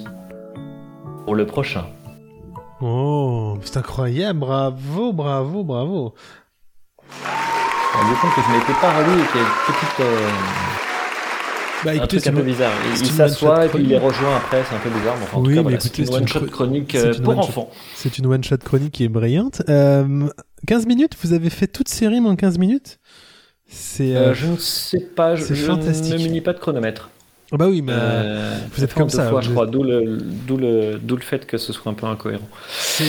pour le prochain. Oh, c'est incroyable, bravo, bravo, bravo. Je me compte que je n'étais pas relu et qu'il y a une petite. euh, Bah un écoutez, truc c'est un peu bizarre. Il, s'assoit et puis il les rejoint après, c'est un peu bizarre. Mais enfin, en Oui, tout cas, mais voilà, écoutez, c'est une one-shot chro- chronique euh, pour enfants. c'est une one-shot chronique qui est brillante. Euh, 15 minutes, vous avez fait toutes ces rimes en 15 minutes? C'est. Euh, euh, je ne sais pas, je, je ne munis pas de chronomètre. ah bah oui, mais Euh, vous êtes comme ça, fois, je êtes- crois, d'où le, d'où le, d'où le fait que ce soit un peu incohérent.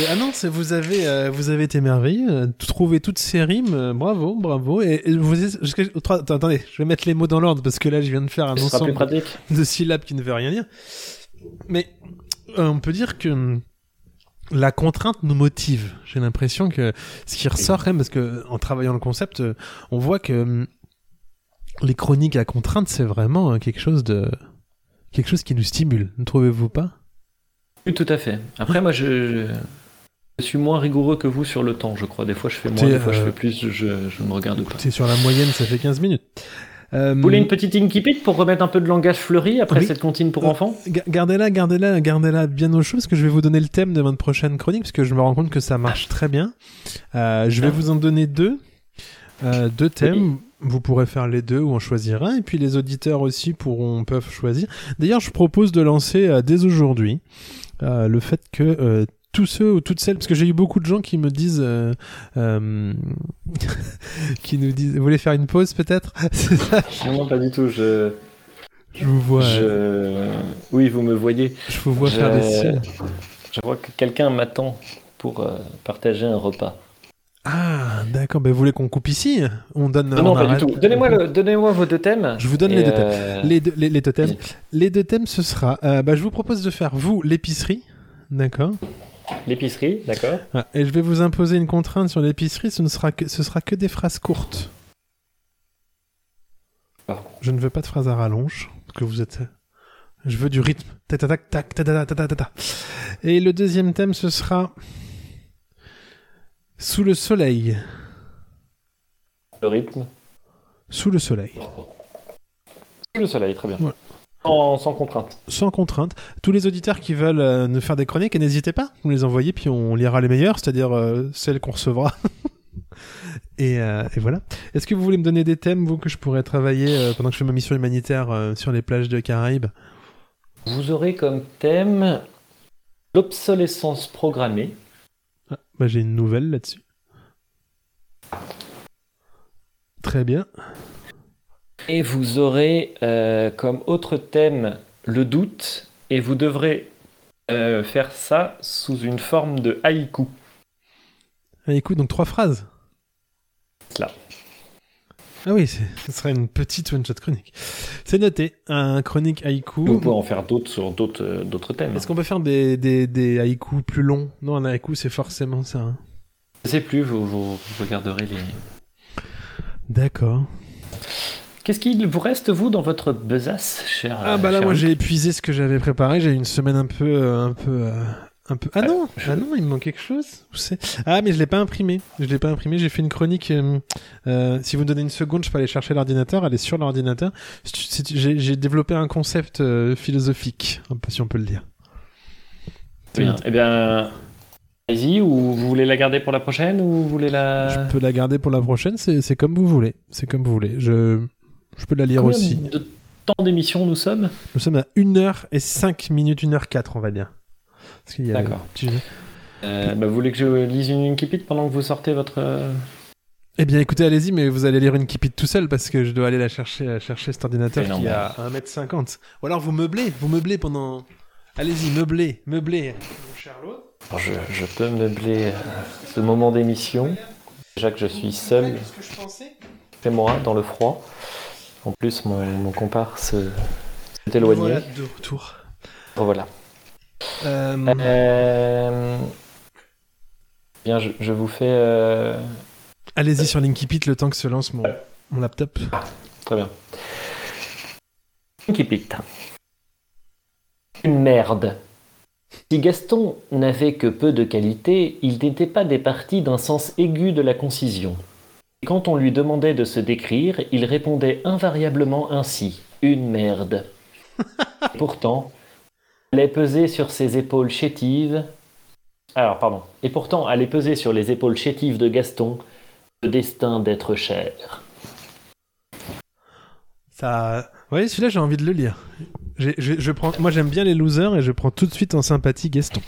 ah non, vous avez euh, vous avez été merveilleux, euh, trouvé toutes ces rimes, bravo, bravo. Et, et vous attends, attendez, je vais mettre les mots dans l'ordre parce que là je viens de faire un ensemble de syllabes qui ne veut rien dire. Mais on peut dire que hum, la contrainte nous motive. J'ai l'impression que ce qui ressort quand même, parce que en travaillant le concept, euh, on voit que hum, les chroniques à contrainte, c'est vraiment euh, quelque chose de quelque chose qui nous stimule. Ne trouvez-vous pas? Oui, tout à fait. Après, moi, je, suis moins rigoureux que vous sur le temps, je crois. Des fois, je fais moins, des fois, je euh, fais plus, je, je ne me regarde pas. C'est sur la moyenne, ça fait 15 minutes. Euh, Vous voulez une petite incipit pour remettre un peu de langage fleuri après Oui. cette comptine pour Euh, enfants Ga- Gardez-la, gardez-la, gardez-la bien au chaud parce que je vais vous donner le thème de votre prochaine chronique parce que je me rends compte que ça marche très bien. Euh, je vais Ah. vous en donner deux. Euh, deux thèmes. Vous pourrez faire les deux ou en choisir un. Et puis les auditeurs aussi pourront, peuvent choisir. D'ailleurs, je propose de lancer euh, dès aujourd'hui euh, le fait que euh, tous ceux ou toutes celles, parce que j'ai eu beaucoup de gens qui me disent, euh, euh, qui nous disent, vous voulez faire une pause peut-être? Non, non, pas du tout. Je, Je vous vois, euh, je... Oui, vous me voyez. je vous vois je- faire des signes. Je vois que quelqu'un m'attend pour partager un repas. Ah, d'accord. Ben, vous voulez qu'on coupe ici? On donne. Non, on non, pas arrête du tout. Donnez-moi le, donnez-moi vos deux thèmes. Je vous donne les deux thèmes. euh, Les deux, les, les totems. Oui. Les deux thèmes, ce sera. euh, bah, je vous propose de faire vous l'épicerie, d'accord? L'épicerie, d'accord. Ah, et je vais vous imposer une contrainte sur l'épicerie, ce ne sera que, ce sera que des phrases courtes. Je ne veux pas de phrases à rallonge, que vous êtes. Je veux du rythme. Tac, tac, tac, Et le deuxième thème, ce sera sous le soleil. Le rythme. Sous le soleil. Sous le soleil, très bien. Sans, sans contrainte. sans contrainte. Tous les auditeurs qui veulent euh, nous faire des chroniques, n'hésitez pas, vous les envoyez, puis on lira les meilleures, c'est-à-dire euh, celles qu'on recevra. et, euh, et voilà. Est-ce que vous voulez me donner des thèmes, vous, que je pourrais travailler euh, pendant que je fais ma mission humanitaire euh, sur les plages de Caraïbes? Vous aurez comme thème l'obsolescence programmée. Ah, bah, J'ai une nouvelle là-dessus. Très bien. Et vous aurez euh, comme autre thème le doute. Et vous devrez euh, faire ça sous une forme de haïku. Écoute, donc trois phrases. Cela. Ah oui, ce sera une petite one-shot chronique. C'est noté, un chronique haïku. Vous pouvez en faire d'autres sur d'autres euh, d'autres thèmes. Est-ce qu'on peut faire des, des, des haïkus plus longs? Non, un haïku, c'est forcément ça. hein. Je sais plus, vous, vous, vous regarderez les. D'accord. Qu'est-ce qu'il vous reste, vous, dans votre besace, cher Ah bah là, cher moi j'ai épuisé ce que j'avais préparé. J'ai eu une semaine un peu, euh, un peu, euh, un peu. Ah non, je- ah non, il me manque quelque chose. Où Ah mais je l'ai pas imprimé. Je l'ai pas imprimé. J'ai fait une chronique. euh, euh, si vous me donnez une seconde, je peux aller chercher l'ordinateur. Elle est sur l'ordinateur. J'ai développé un concept euh, philosophique, peu si on peut le dire. Bien. Eh bien, allez-y, ou vous voulez la garder pour la prochaine, ou vous voulez la. Je peux la garder pour la prochaine. C'est c'est comme vous voulez. C'est comme vous voulez. Je je peux la lire Combien aussi. de temps d'émission nous sommes Nous sommes à 1h et 5 minutes, 1h04, on va dire. D'accord. petit. Euh, bah, Vous voulez que je lise une Inkipit pendant que vous sortez votre. euh, Eh bien, écoutez, allez-y, mais vous allez lire une Keep It tout seul parce que je dois aller la chercher, chercher cet ordinateur qui a 1m50. Ou alors vous meublez, vous meublez pendant. Allez-y, meublez, meublez. Alors, je, je peux meubler euh, ce moment d'émission. Déjà que je suis seul ce que je pensais? chez moi, dans le froid. En plus, mon, mon comparse euh, s'est éloigné. Voilà, de retour. Bon, voilà. Euh, Euh, Bien, je, je vous fais. euh, Allez-y sur Linkipit le temps que se lance mon, mon laptop. Très bien. Qui pique. Une merde. Si Gaston n'avait que peu de qualité, il n'était pas départi d'un sens aigu de la concision. Et quand on lui demandait de se décrire, il répondait invariablement ainsi Une merde. Et pourtant, allait peser sur ses épaules chétives. Alors, pardon. Et pourtant, allait peser sur les épaules chétives de Gaston le destin d'être cher. Ça, ouais, celui-là j'ai envie de le lire. Je, je prends, moi j'aime bien les losers et je prends tout de suite en sympathie Gaston.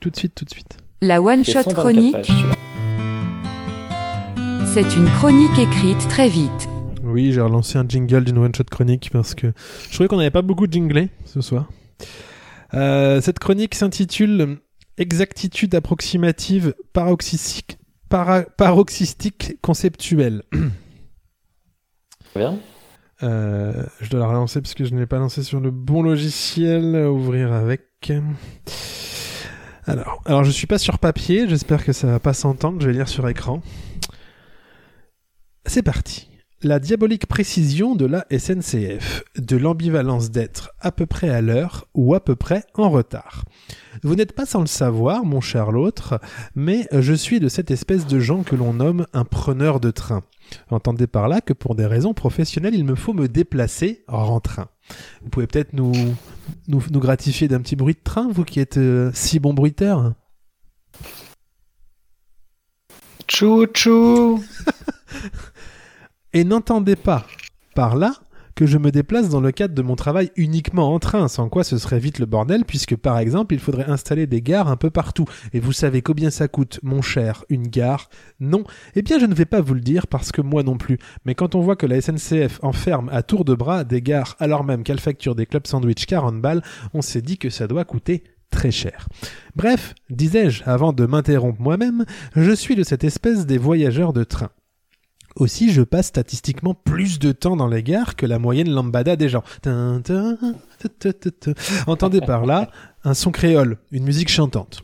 Tout de suite, tout de suite. La One C'est Shot 124 Chronique, pages. C'est une chronique écrite très vite. Oui, j'ai relancé un jingle d'une one shot chronique parce que je trouvais qu'on n'avait pas beaucoup de jinglés ce soir. Euh, cette chronique s'intitule Exactitude approximative paroxystique, para- paroxystique conceptuelle. Très bien. Euh, je dois la relancer parce que je ne l'ai pas lancé sur le bon logiciel. Ouvrir avec. Alors, alors je suis pas sur papier. J'espère que ça va pas s'entendre. Je vais lire sur écran. C'est parti. La diabolique précision de la SNCF, de l'ambivalence d'être à peu près à l'heure ou à peu près en retard. Vous n'êtes pas sans le savoir, mon cher l'autre, mais je suis de cette espèce de gens que l'on nomme un preneur de train. Entendez par là que pour des raisons professionnelles, il me faut me déplacer en train. Vous pouvez peut-être nous, nous, nous gratifier d'un petit bruit de train, vous qui êtes euh, si bon bruiteur Chou-chou Et n'entendez pas par là que je me déplace dans le cadre de mon travail uniquement en train, sans quoi ce serait vite le bordel, puisque par exemple il faudrait installer des gares un peu partout. Et vous savez combien ça coûte, mon cher, une gare? Non. Eh bien je ne vais pas vous le dire parce que moi non plus. Mais quand on voit que la SNCF enferme à tour de bras des gares alors même qu'elle facture des clubs sandwich 40 balles, on s'est dit que ça doit coûter très cher. Bref, disais-je, avant de m'interrompre moi-même, je suis de cette espèce des voyageurs de train. Aussi, je passe statistiquement plus de temps dans les gares que la moyenne lambada des gens. Entendez par là un son créole, une musique chantante.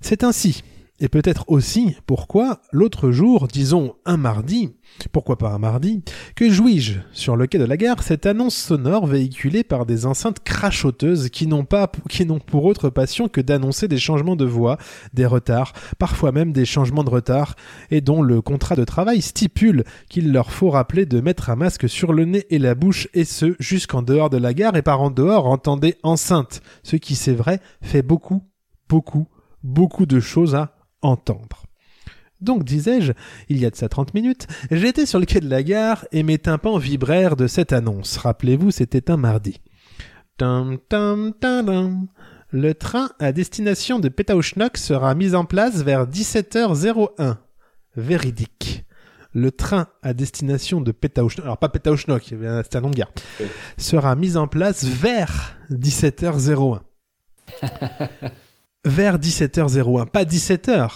C'est ainsi, et peut-être aussi pourquoi l'autre jour, disons un mardi, pourquoi pas un mardi, que jouis-je sur le quai de la gare cette annonce sonore véhiculée par des enceintes crachoteuses qui n'ont pas, qui n'ont pour autre passion que d'annoncer des changements de voix, des retards, parfois même des changements de retard, et dont le contrat de travail stipule qu'il leur faut rappeler de mettre un masque sur le nez et la bouche, et ce, jusqu'en dehors de la gare, et par en dehors, entendez enceinte, ce qui, c'est vrai, fait beaucoup, beaucoup, beaucoup de choses à entendre. Donc, disais-je, il y a de ça 30 minutes, j'étais sur le quai de la gare et mes tympans vibrèrent de cette annonce. Rappelez-vous, c'était un mardi. Tam, tam, tadam. Le train à destination de Pétaouchnok sera mis en place vers 17h01. Véridique. Le train à destination de Pétaouchnok, alors pas Pétaouchnok, c'est un nom de gare, sera mis en place vers 17h01. vers 17h01, pas 17h,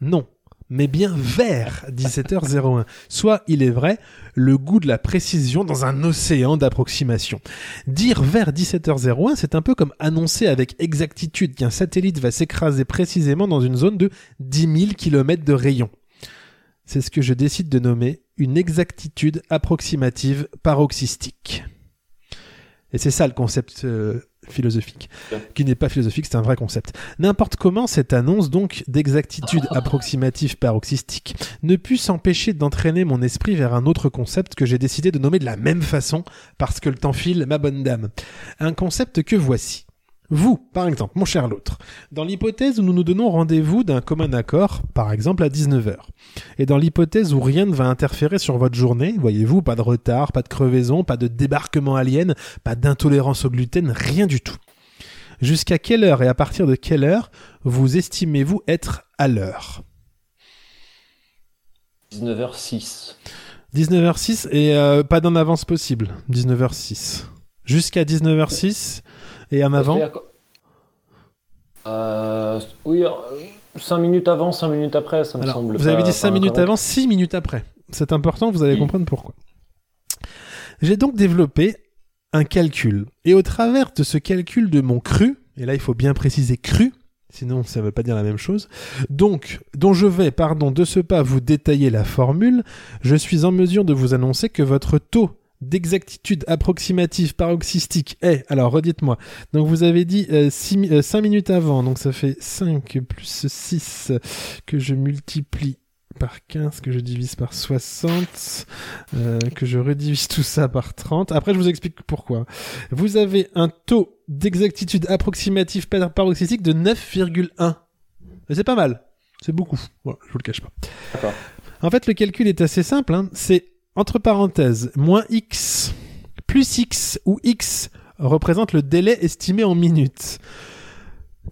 non, mais bien vers 17h01. Soit, il est vrai, le goût de la précision dans un océan d'approximation. Dire vers 17h01, c'est un peu comme annoncer avec exactitude qu'un satellite va s'écraser précisément dans une zone de 10 000 km de rayon. C'est ce que je décide de nommer une exactitude approximative paroxystique. Et c'est ça le concept euh, philosophique, qui n'est pas philosophique, c'est un vrai concept. N'importe comment, cette annonce donc d'exactitude approximative paroxystique ne put s'empêcher d'entraîner mon esprit vers un autre concept que j'ai décidé de nommer de la même façon parce que le temps file, ma bonne dame. Un concept que voici. Vous, par exemple, mon cher l'autre, dans l'hypothèse où nous nous donnons rendez-vous d'un commun accord, par exemple à 19h, et dans l'hypothèse où rien ne va interférer sur votre journée, voyez-vous, pas de retard, pas de crevaison, pas de débarquement alien, pas d'intolérance au gluten, rien du tout. Jusqu'à quelle heure et à partir de quelle heure vous estimez-vous être à l'heure? 19h06. 19h06 et euh, pas d'en avance possible. 19h06. Jusqu'à 19h06 et en avant euh, Oui, 5 minutes avant, 5 minutes après, ça me Alors, semble. vous avez dit 5 pas minutes avant, 6 minutes après. C'est important, vous allez Oui. comprendre pourquoi. J'ai donc développé un calcul. Et au travers de ce calcul de mon cru, et là il faut bien préciser cru, Sinon, ça ne veut pas dire la même chose. Donc, dont je vais, pardon, de ce pas vous détailler la formule, je suis en mesure de vous annoncer que votre taux d'exactitude approximative paroxystique est, alors redites-moi, donc vous avez dit 5 minutes avant, donc ça fait 5 plus 6 que je multiplie par 15, que je divise par 60, euh, que je redivise tout ça par 30. Après, je vous explique pourquoi. Vous avez un taux d'exactitude approximative par- paroxystique de 9,1. Et C'est pas mal. C'est beaucoup. Voilà, je vous le cache pas. D'accord. En fait, le calcul est assez simple. hein. C'est entre parenthèses moins x plus x où x représente le délai estimé en minutes.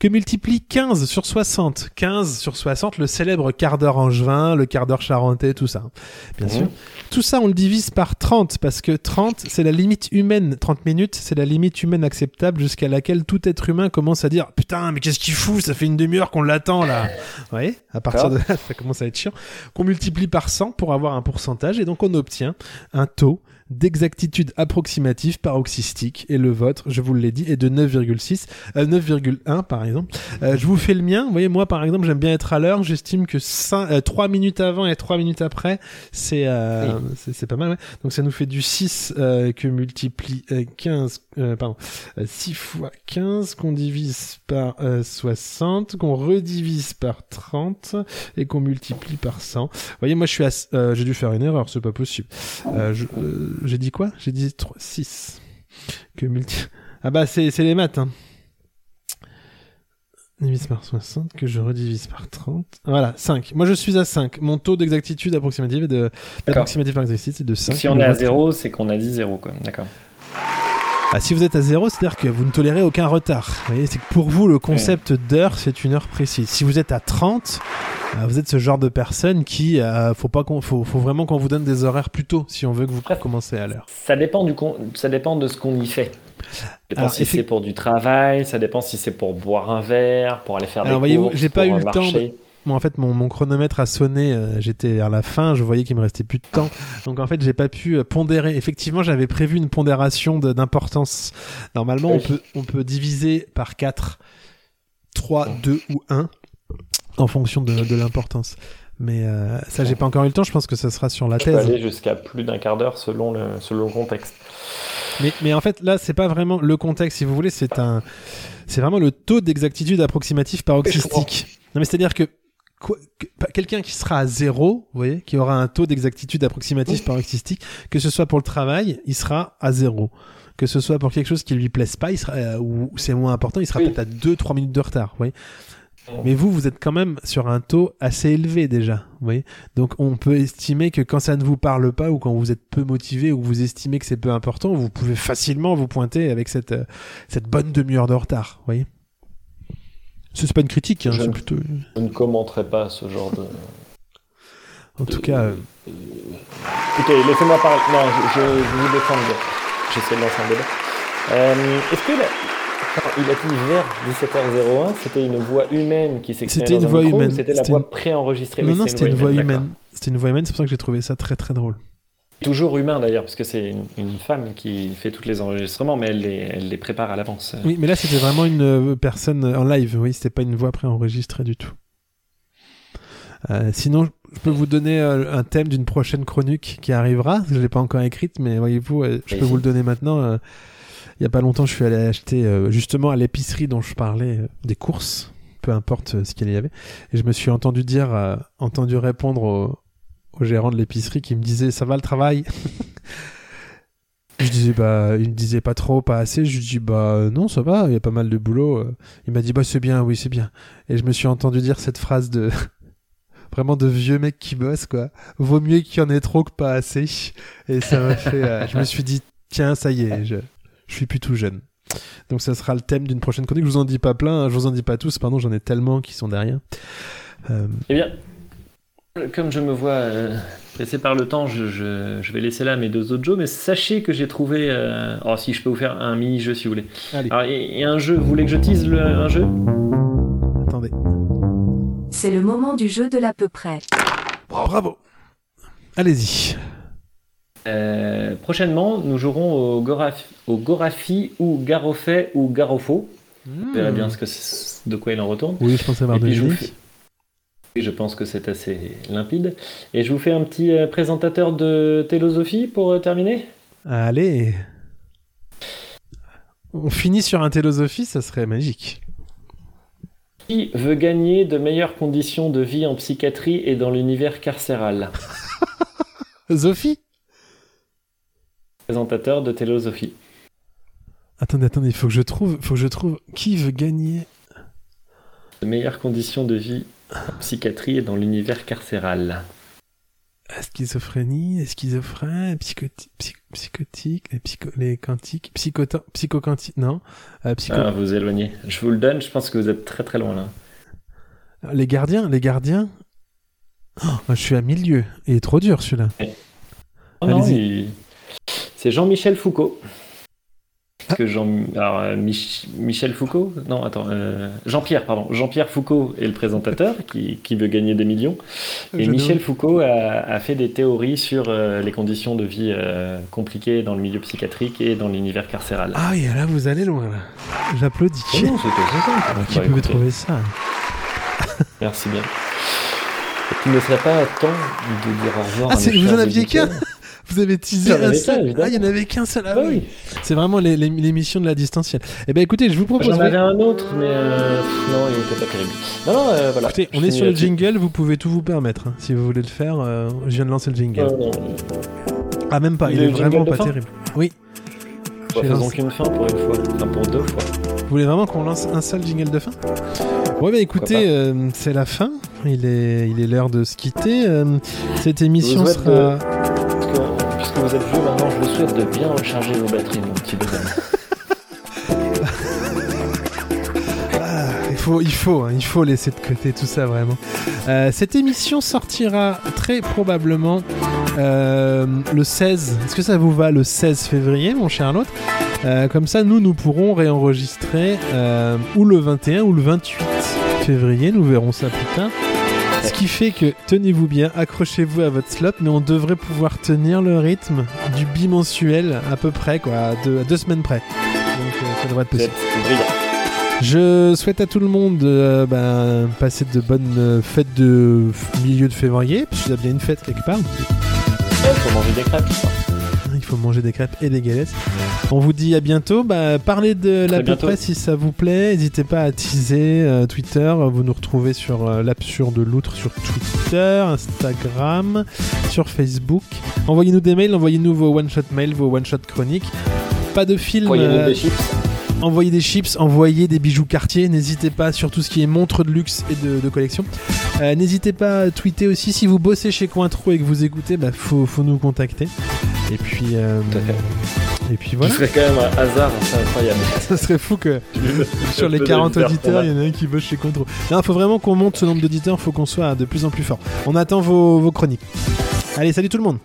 Que multiplie 15 sur 60 15 sur 60, le célèbre quart d'heure angevin, le quart d'heure charentais, tout ça. Bien sûr. Tout ça, on le divise par 30 parce que 30, c'est la limite humaine. 30 minutes, c'est la limite humaine acceptable jusqu'à laquelle tout être humain commence à dire Putain, mais qu'est-ce qu'il fout? Ça fait une demi-heure qu'on l'attend là. Vous voyez? À partir de là, ça commence à être chiant. Qu'on multiplie par 100 pour avoir un pourcentage et donc on obtient un taux d'exactitude approximative paroxystique et le vôtre, je vous l'ai dit, est de 9,6, euh, 9,1 par exemple. Euh, je vous fais le mien. Vous voyez, moi par exemple, j'aime bien être à l'heure. J'estime que 5, 3 minutes avant et 3 minutes après, c'est euh, c'est- c'est pas mal. ouais. Donc ça nous fait du 6 euh, que multiplie euh, 15, euh, pardon, euh, 6 fois 15 qu'on divise par euh, 60, qu'on redivise par 30 et qu'on multiplie par 100. Vous voyez, moi je suis à... euh, j'ai dû faire une erreur, c'est pas possible. Euh, euh, j'ai dit quoi? J'ai dit 3, 6. Que multi... Ah bah c'est les maths. Hein. Divise par 60, que je redivise par 30. Voilà, 5. Moi je suis à 5. Mon taux d'exactitude approximative est de... Par exactitude, c'est de 5. Si on est à 0, c'est qu'on a dit 0, quoi. D'accord. Ah, si vous êtes à 0, c'est-à-dire que vous ne tolérez aucun retard. Vous voyez, c'est que pour vous, le concept d'heure, c'est une heure précise. Si vous êtes à 30, euh, vous êtes ce genre de personne qui, euh, faut pas qu'on, faut, faut vraiment qu'on vous donne des horaires plus tôt si on veut que vous Bref. commencez à l'heure. Ça dépend, du con- ça dépend de ce qu'on y fait. Ça dépend Alors, si c'est pour du travail, ça dépend si c'est pour boire un verre, pour aller faire Alors, des voyez-vous, courses, j'ai pas eu le temps marcher. Moi, en fait, mon, mon chronomètre a sonné, euh, j'étais à la fin, je voyais qu'il me restait plus de temps. Donc, en fait, j'ai pas pu euh, pondérer. Effectivement, j'avais prévu une pondération d'importance. Normalement, on peut, on peut diviser par 4, 3, 2 ou 1 en fonction de, de l'importance. Mais euh, ça, j'ai pas encore eu le temps. Je pense que ça sera sur la Je peux thèse. aller jusqu'à plus d'un quart d'heure selon le, selon le contexte. Mais, mais en fait, là, c'est pas vraiment le contexte, si vous voulez, c'est un, c'est vraiment le taux d'exactitude approximative paroxystique. Non, mais c'est-à-dire que, quelqu'un qui sera à zéro, vous voyez, qui aura un taux d'exactitude approximative paroxystique, que ce soit pour le travail, il sera à zéro. Que ce soit pour quelque chose qui lui plaise pas, il sera, euh, ou c'est moins important, il sera Oui. peut-être à 2-3 minutes de retard, vous voyez. Mais vous, vous êtes quand même sur un taux assez élevé déjà, vous voyez. Donc on peut estimer que quand ça ne vous parle pas ou quand vous êtes peu motivé ou que vous estimez que c'est peu important, vous pouvez facilement vous pointer avec cette, euh, cette bonne demi-heure de retard, vous voyez. Ce c'est pas une critique, hein, Je ne- plutôt... Je ne commenterai pas ce genre de. En tout cas, euh, Écoutez, laissez-moi parler. Non, je, je, je vous défends. J'essaie de lancer un débat. Euh, Est-ce que la... Quand il a dit vers 17h01, c'était une voix humaine qui s'exprimait C'était une un voix humaine. C'était la voix préenregistrée? Non, non, c'était une voix humaine. C'était une voix humaine, c'est pour ça que j'ai trouvé ça très très drôle. Toujours humain d'ailleurs, parce que c'est une, une femme qui fait tous les enregistrements, mais elle les, elle les prépare à l'avance. Oui, mais là c'était vraiment une euh, personne en live, oui, c'était pas une voix préenregistrée du tout. Euh, sinon, je peux vous donner euh, un thème d'une prochaine chronique qui arrivera. Je l'ai pas encore écrite, mais voyez-vous, euh, je peux vous le donner maintenant. il y a pas longtemps, je suis allé acheter justement à l'épicerie dont je parlais des courses, peu importe ce qu'il y avait, et je me suis entendu dire, entendu répondre au, au gérant de l'épicerie qui me disait "Ça va le travail? Je disais bah il me disait pas trop, pas assez. Je lui dis bah non ça va, il y a pas mal de boulot. Il m'a dit bah c'est bien, oui c'est bien. Et je me suis entendu dire cette phrase de vraiment de vieux mec qui bosse quoi. Vaut mieux qu'il y en ait trop que pas assez. Et ça m'a fait. euh, je me suis dit tiens ça y est, je, je suis plus tout jeune. Donc ça sera le thème d'une prochaine chronique. Je vous en dis pas plein, hein, je vous en dis pas tous. Pardon, j'en ai tellement qui sont derrière. Euh, Eh bien, comme je me vois euh, pressé par le temps, je, je- je vais laisser là mes deux autres jeux, mais sachez que j'ai trouvé. euh, Oh, si je peux vous faire un mini-jeu si vous voulez. Allez. Alors, et, et un jeu, vous voulez que je tease le- un jeu? Attendez. C'est le moment du jeu de l'à peu près. Bravo. Allez-y. Euh, Prochainement, nous jouerons au, Goraf- au Gorafi ou Garofet ou Garofo. Vous verrez bien ce que c'est- de quoi il en retourne. Oui, je pense avoir Et puis, je, vous deviné. fais- Et je pense que c'est assez limpide. Et je vous fais un petit euh, présentateur de Télosophie pour euh, terminer. Allez. On finit sur un télosophie, ça serait magique. Qui veut gagner de meilleures conditions de vie en psychiatrie et dans l'univers carcéral? Sophie? Présentateur de Télosophie. Attendez, attendez, il faut que je trouve, faut que je trouve qui veut gagner. De meilleures conditions de vie psychiatrie et dans l'univers carcéral. La schizophrénie, les schizophrènes, psychoti- psy- psychotiques, les, psycho, les quantiques, psychota- psychoquantiques, non, euh, psycho- Ah, vous éloignez. Je vous le donne, je pense que vous êtes très très loin là. les gardiens, les gardiens. Oh, je suis à milieu. Il est trop dur celui-là. Oh non, Allez-y. il- C'est Jean-Michel Foucault. Que Jean... Alors, euh, Mich- Michel Foucault Non, attends. euh, Jean-Pierre, pardon. Jean-Pierre Foucault est le présentateur qui, qui veut gagner des millions. Et Je Michel. Foucault a, a fait des théories sur euh, les conditions de vie euh, compliquées dans le milieu psychiatrique et dans l'univers carcéral. Ah oui, là vous allez loin là. J'applaudis. Oh non. Alors, qui pouvait trouver ça Merci bien. Il ne serait pas temps de dire au revoir. Ah, à vous en aviez qu'un Vous avez teasé un seul. Ah, il y en avait qu'un seul. Ah Bah oui. oui. C'est vraiment l'émission de la distancielle. Eh ben écoutez, je vous propose. J'en avais un autre, mais euh, non, il était pas terrible. Non, non, euh, voilà. Écoutez, on est sur le jingle, vous pouvez tout vous permettre. hein. Si vous voulez le faire, euh, je viens de lancer le jingle. Euh, non, Ah, même pas, il le est vraiment pas fin terrible. Oui. bah, faisons qu'une fin pour une fois, enfin pour deux fois. Vous voulez vraiment qu'on lance un seul jingle de fin? Ouais, bah écoutez, euh, c'est la fin. Il est, il est l'heure de se quitter. Euh, cette émission sera. Vous êtes vieux maintenant, je vous souhaite de bien recharger vos batteries, mon petit bonhomme. Ah, il faut, il faut, hein, il faut laisser de côté tout ça vraiment. Euh, cette émission sortira très probablement euh, le 16. Est-ce que ça vous va le 16 février, mon cher l'autre Euh, Comme ça, nous, nous pourrons réenregistrer ou le 21 ou le 28 février. Nous verrons ça plus tard. Ce qui fait que, tenez-vous bien, accrochez-vous à votre slot, mais on devrait pouvoir tenir le rythme du bimensuel à peu près, quoi, à deux, à deux semaines près. Donc euh, ça devrait être possible. Je souhaite à tout le monde euh, ben, passer de bonnes euh, fêtes de milieu de février, parce qu'il y a bien une fête quelque part. Ouais, faut manger des crêpes. ça. Il faut manger des crêpes et des galettes. On vous dit à bientôt. Bah, parlez de l'à peu près si ça vous plaît. N'hésitez pas à teaser euh, Twitter. Vous nous retrouvez sur euh, l'absurde loutre sur Twitter, Instagram, sur Facebook. Envoyez-nous des mails, envoyez-nous vos one-shot mails, vos one-shot chroniques. Pas de film. Envoyez-nous euh, des chips. Envoyez des chips, envoyez des bijoux Cartier. N'hésitez pas sur tout ce qui est montres de luxe et de, de collection. Euh, N'hésitez pas à tweeter aussi. Si vous bossez chez Cointreau et que vous écoutez, bah, faut, faut nous contacter. Et puis, euh, et puis Ce voilà. serait quand même un hasard, c'est incroyable. Ça serait fou que sur les peu 40 d'auditeurs auditeurs, il y en a un qui bosse chez Cointreau. Non, faut vraiment qu'on monte ce nombre d'auditeurs. Faut qu'on soit de plus en plus fort. On attend vos, vos chroniques. Allez, salut tout le monde.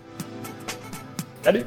Salut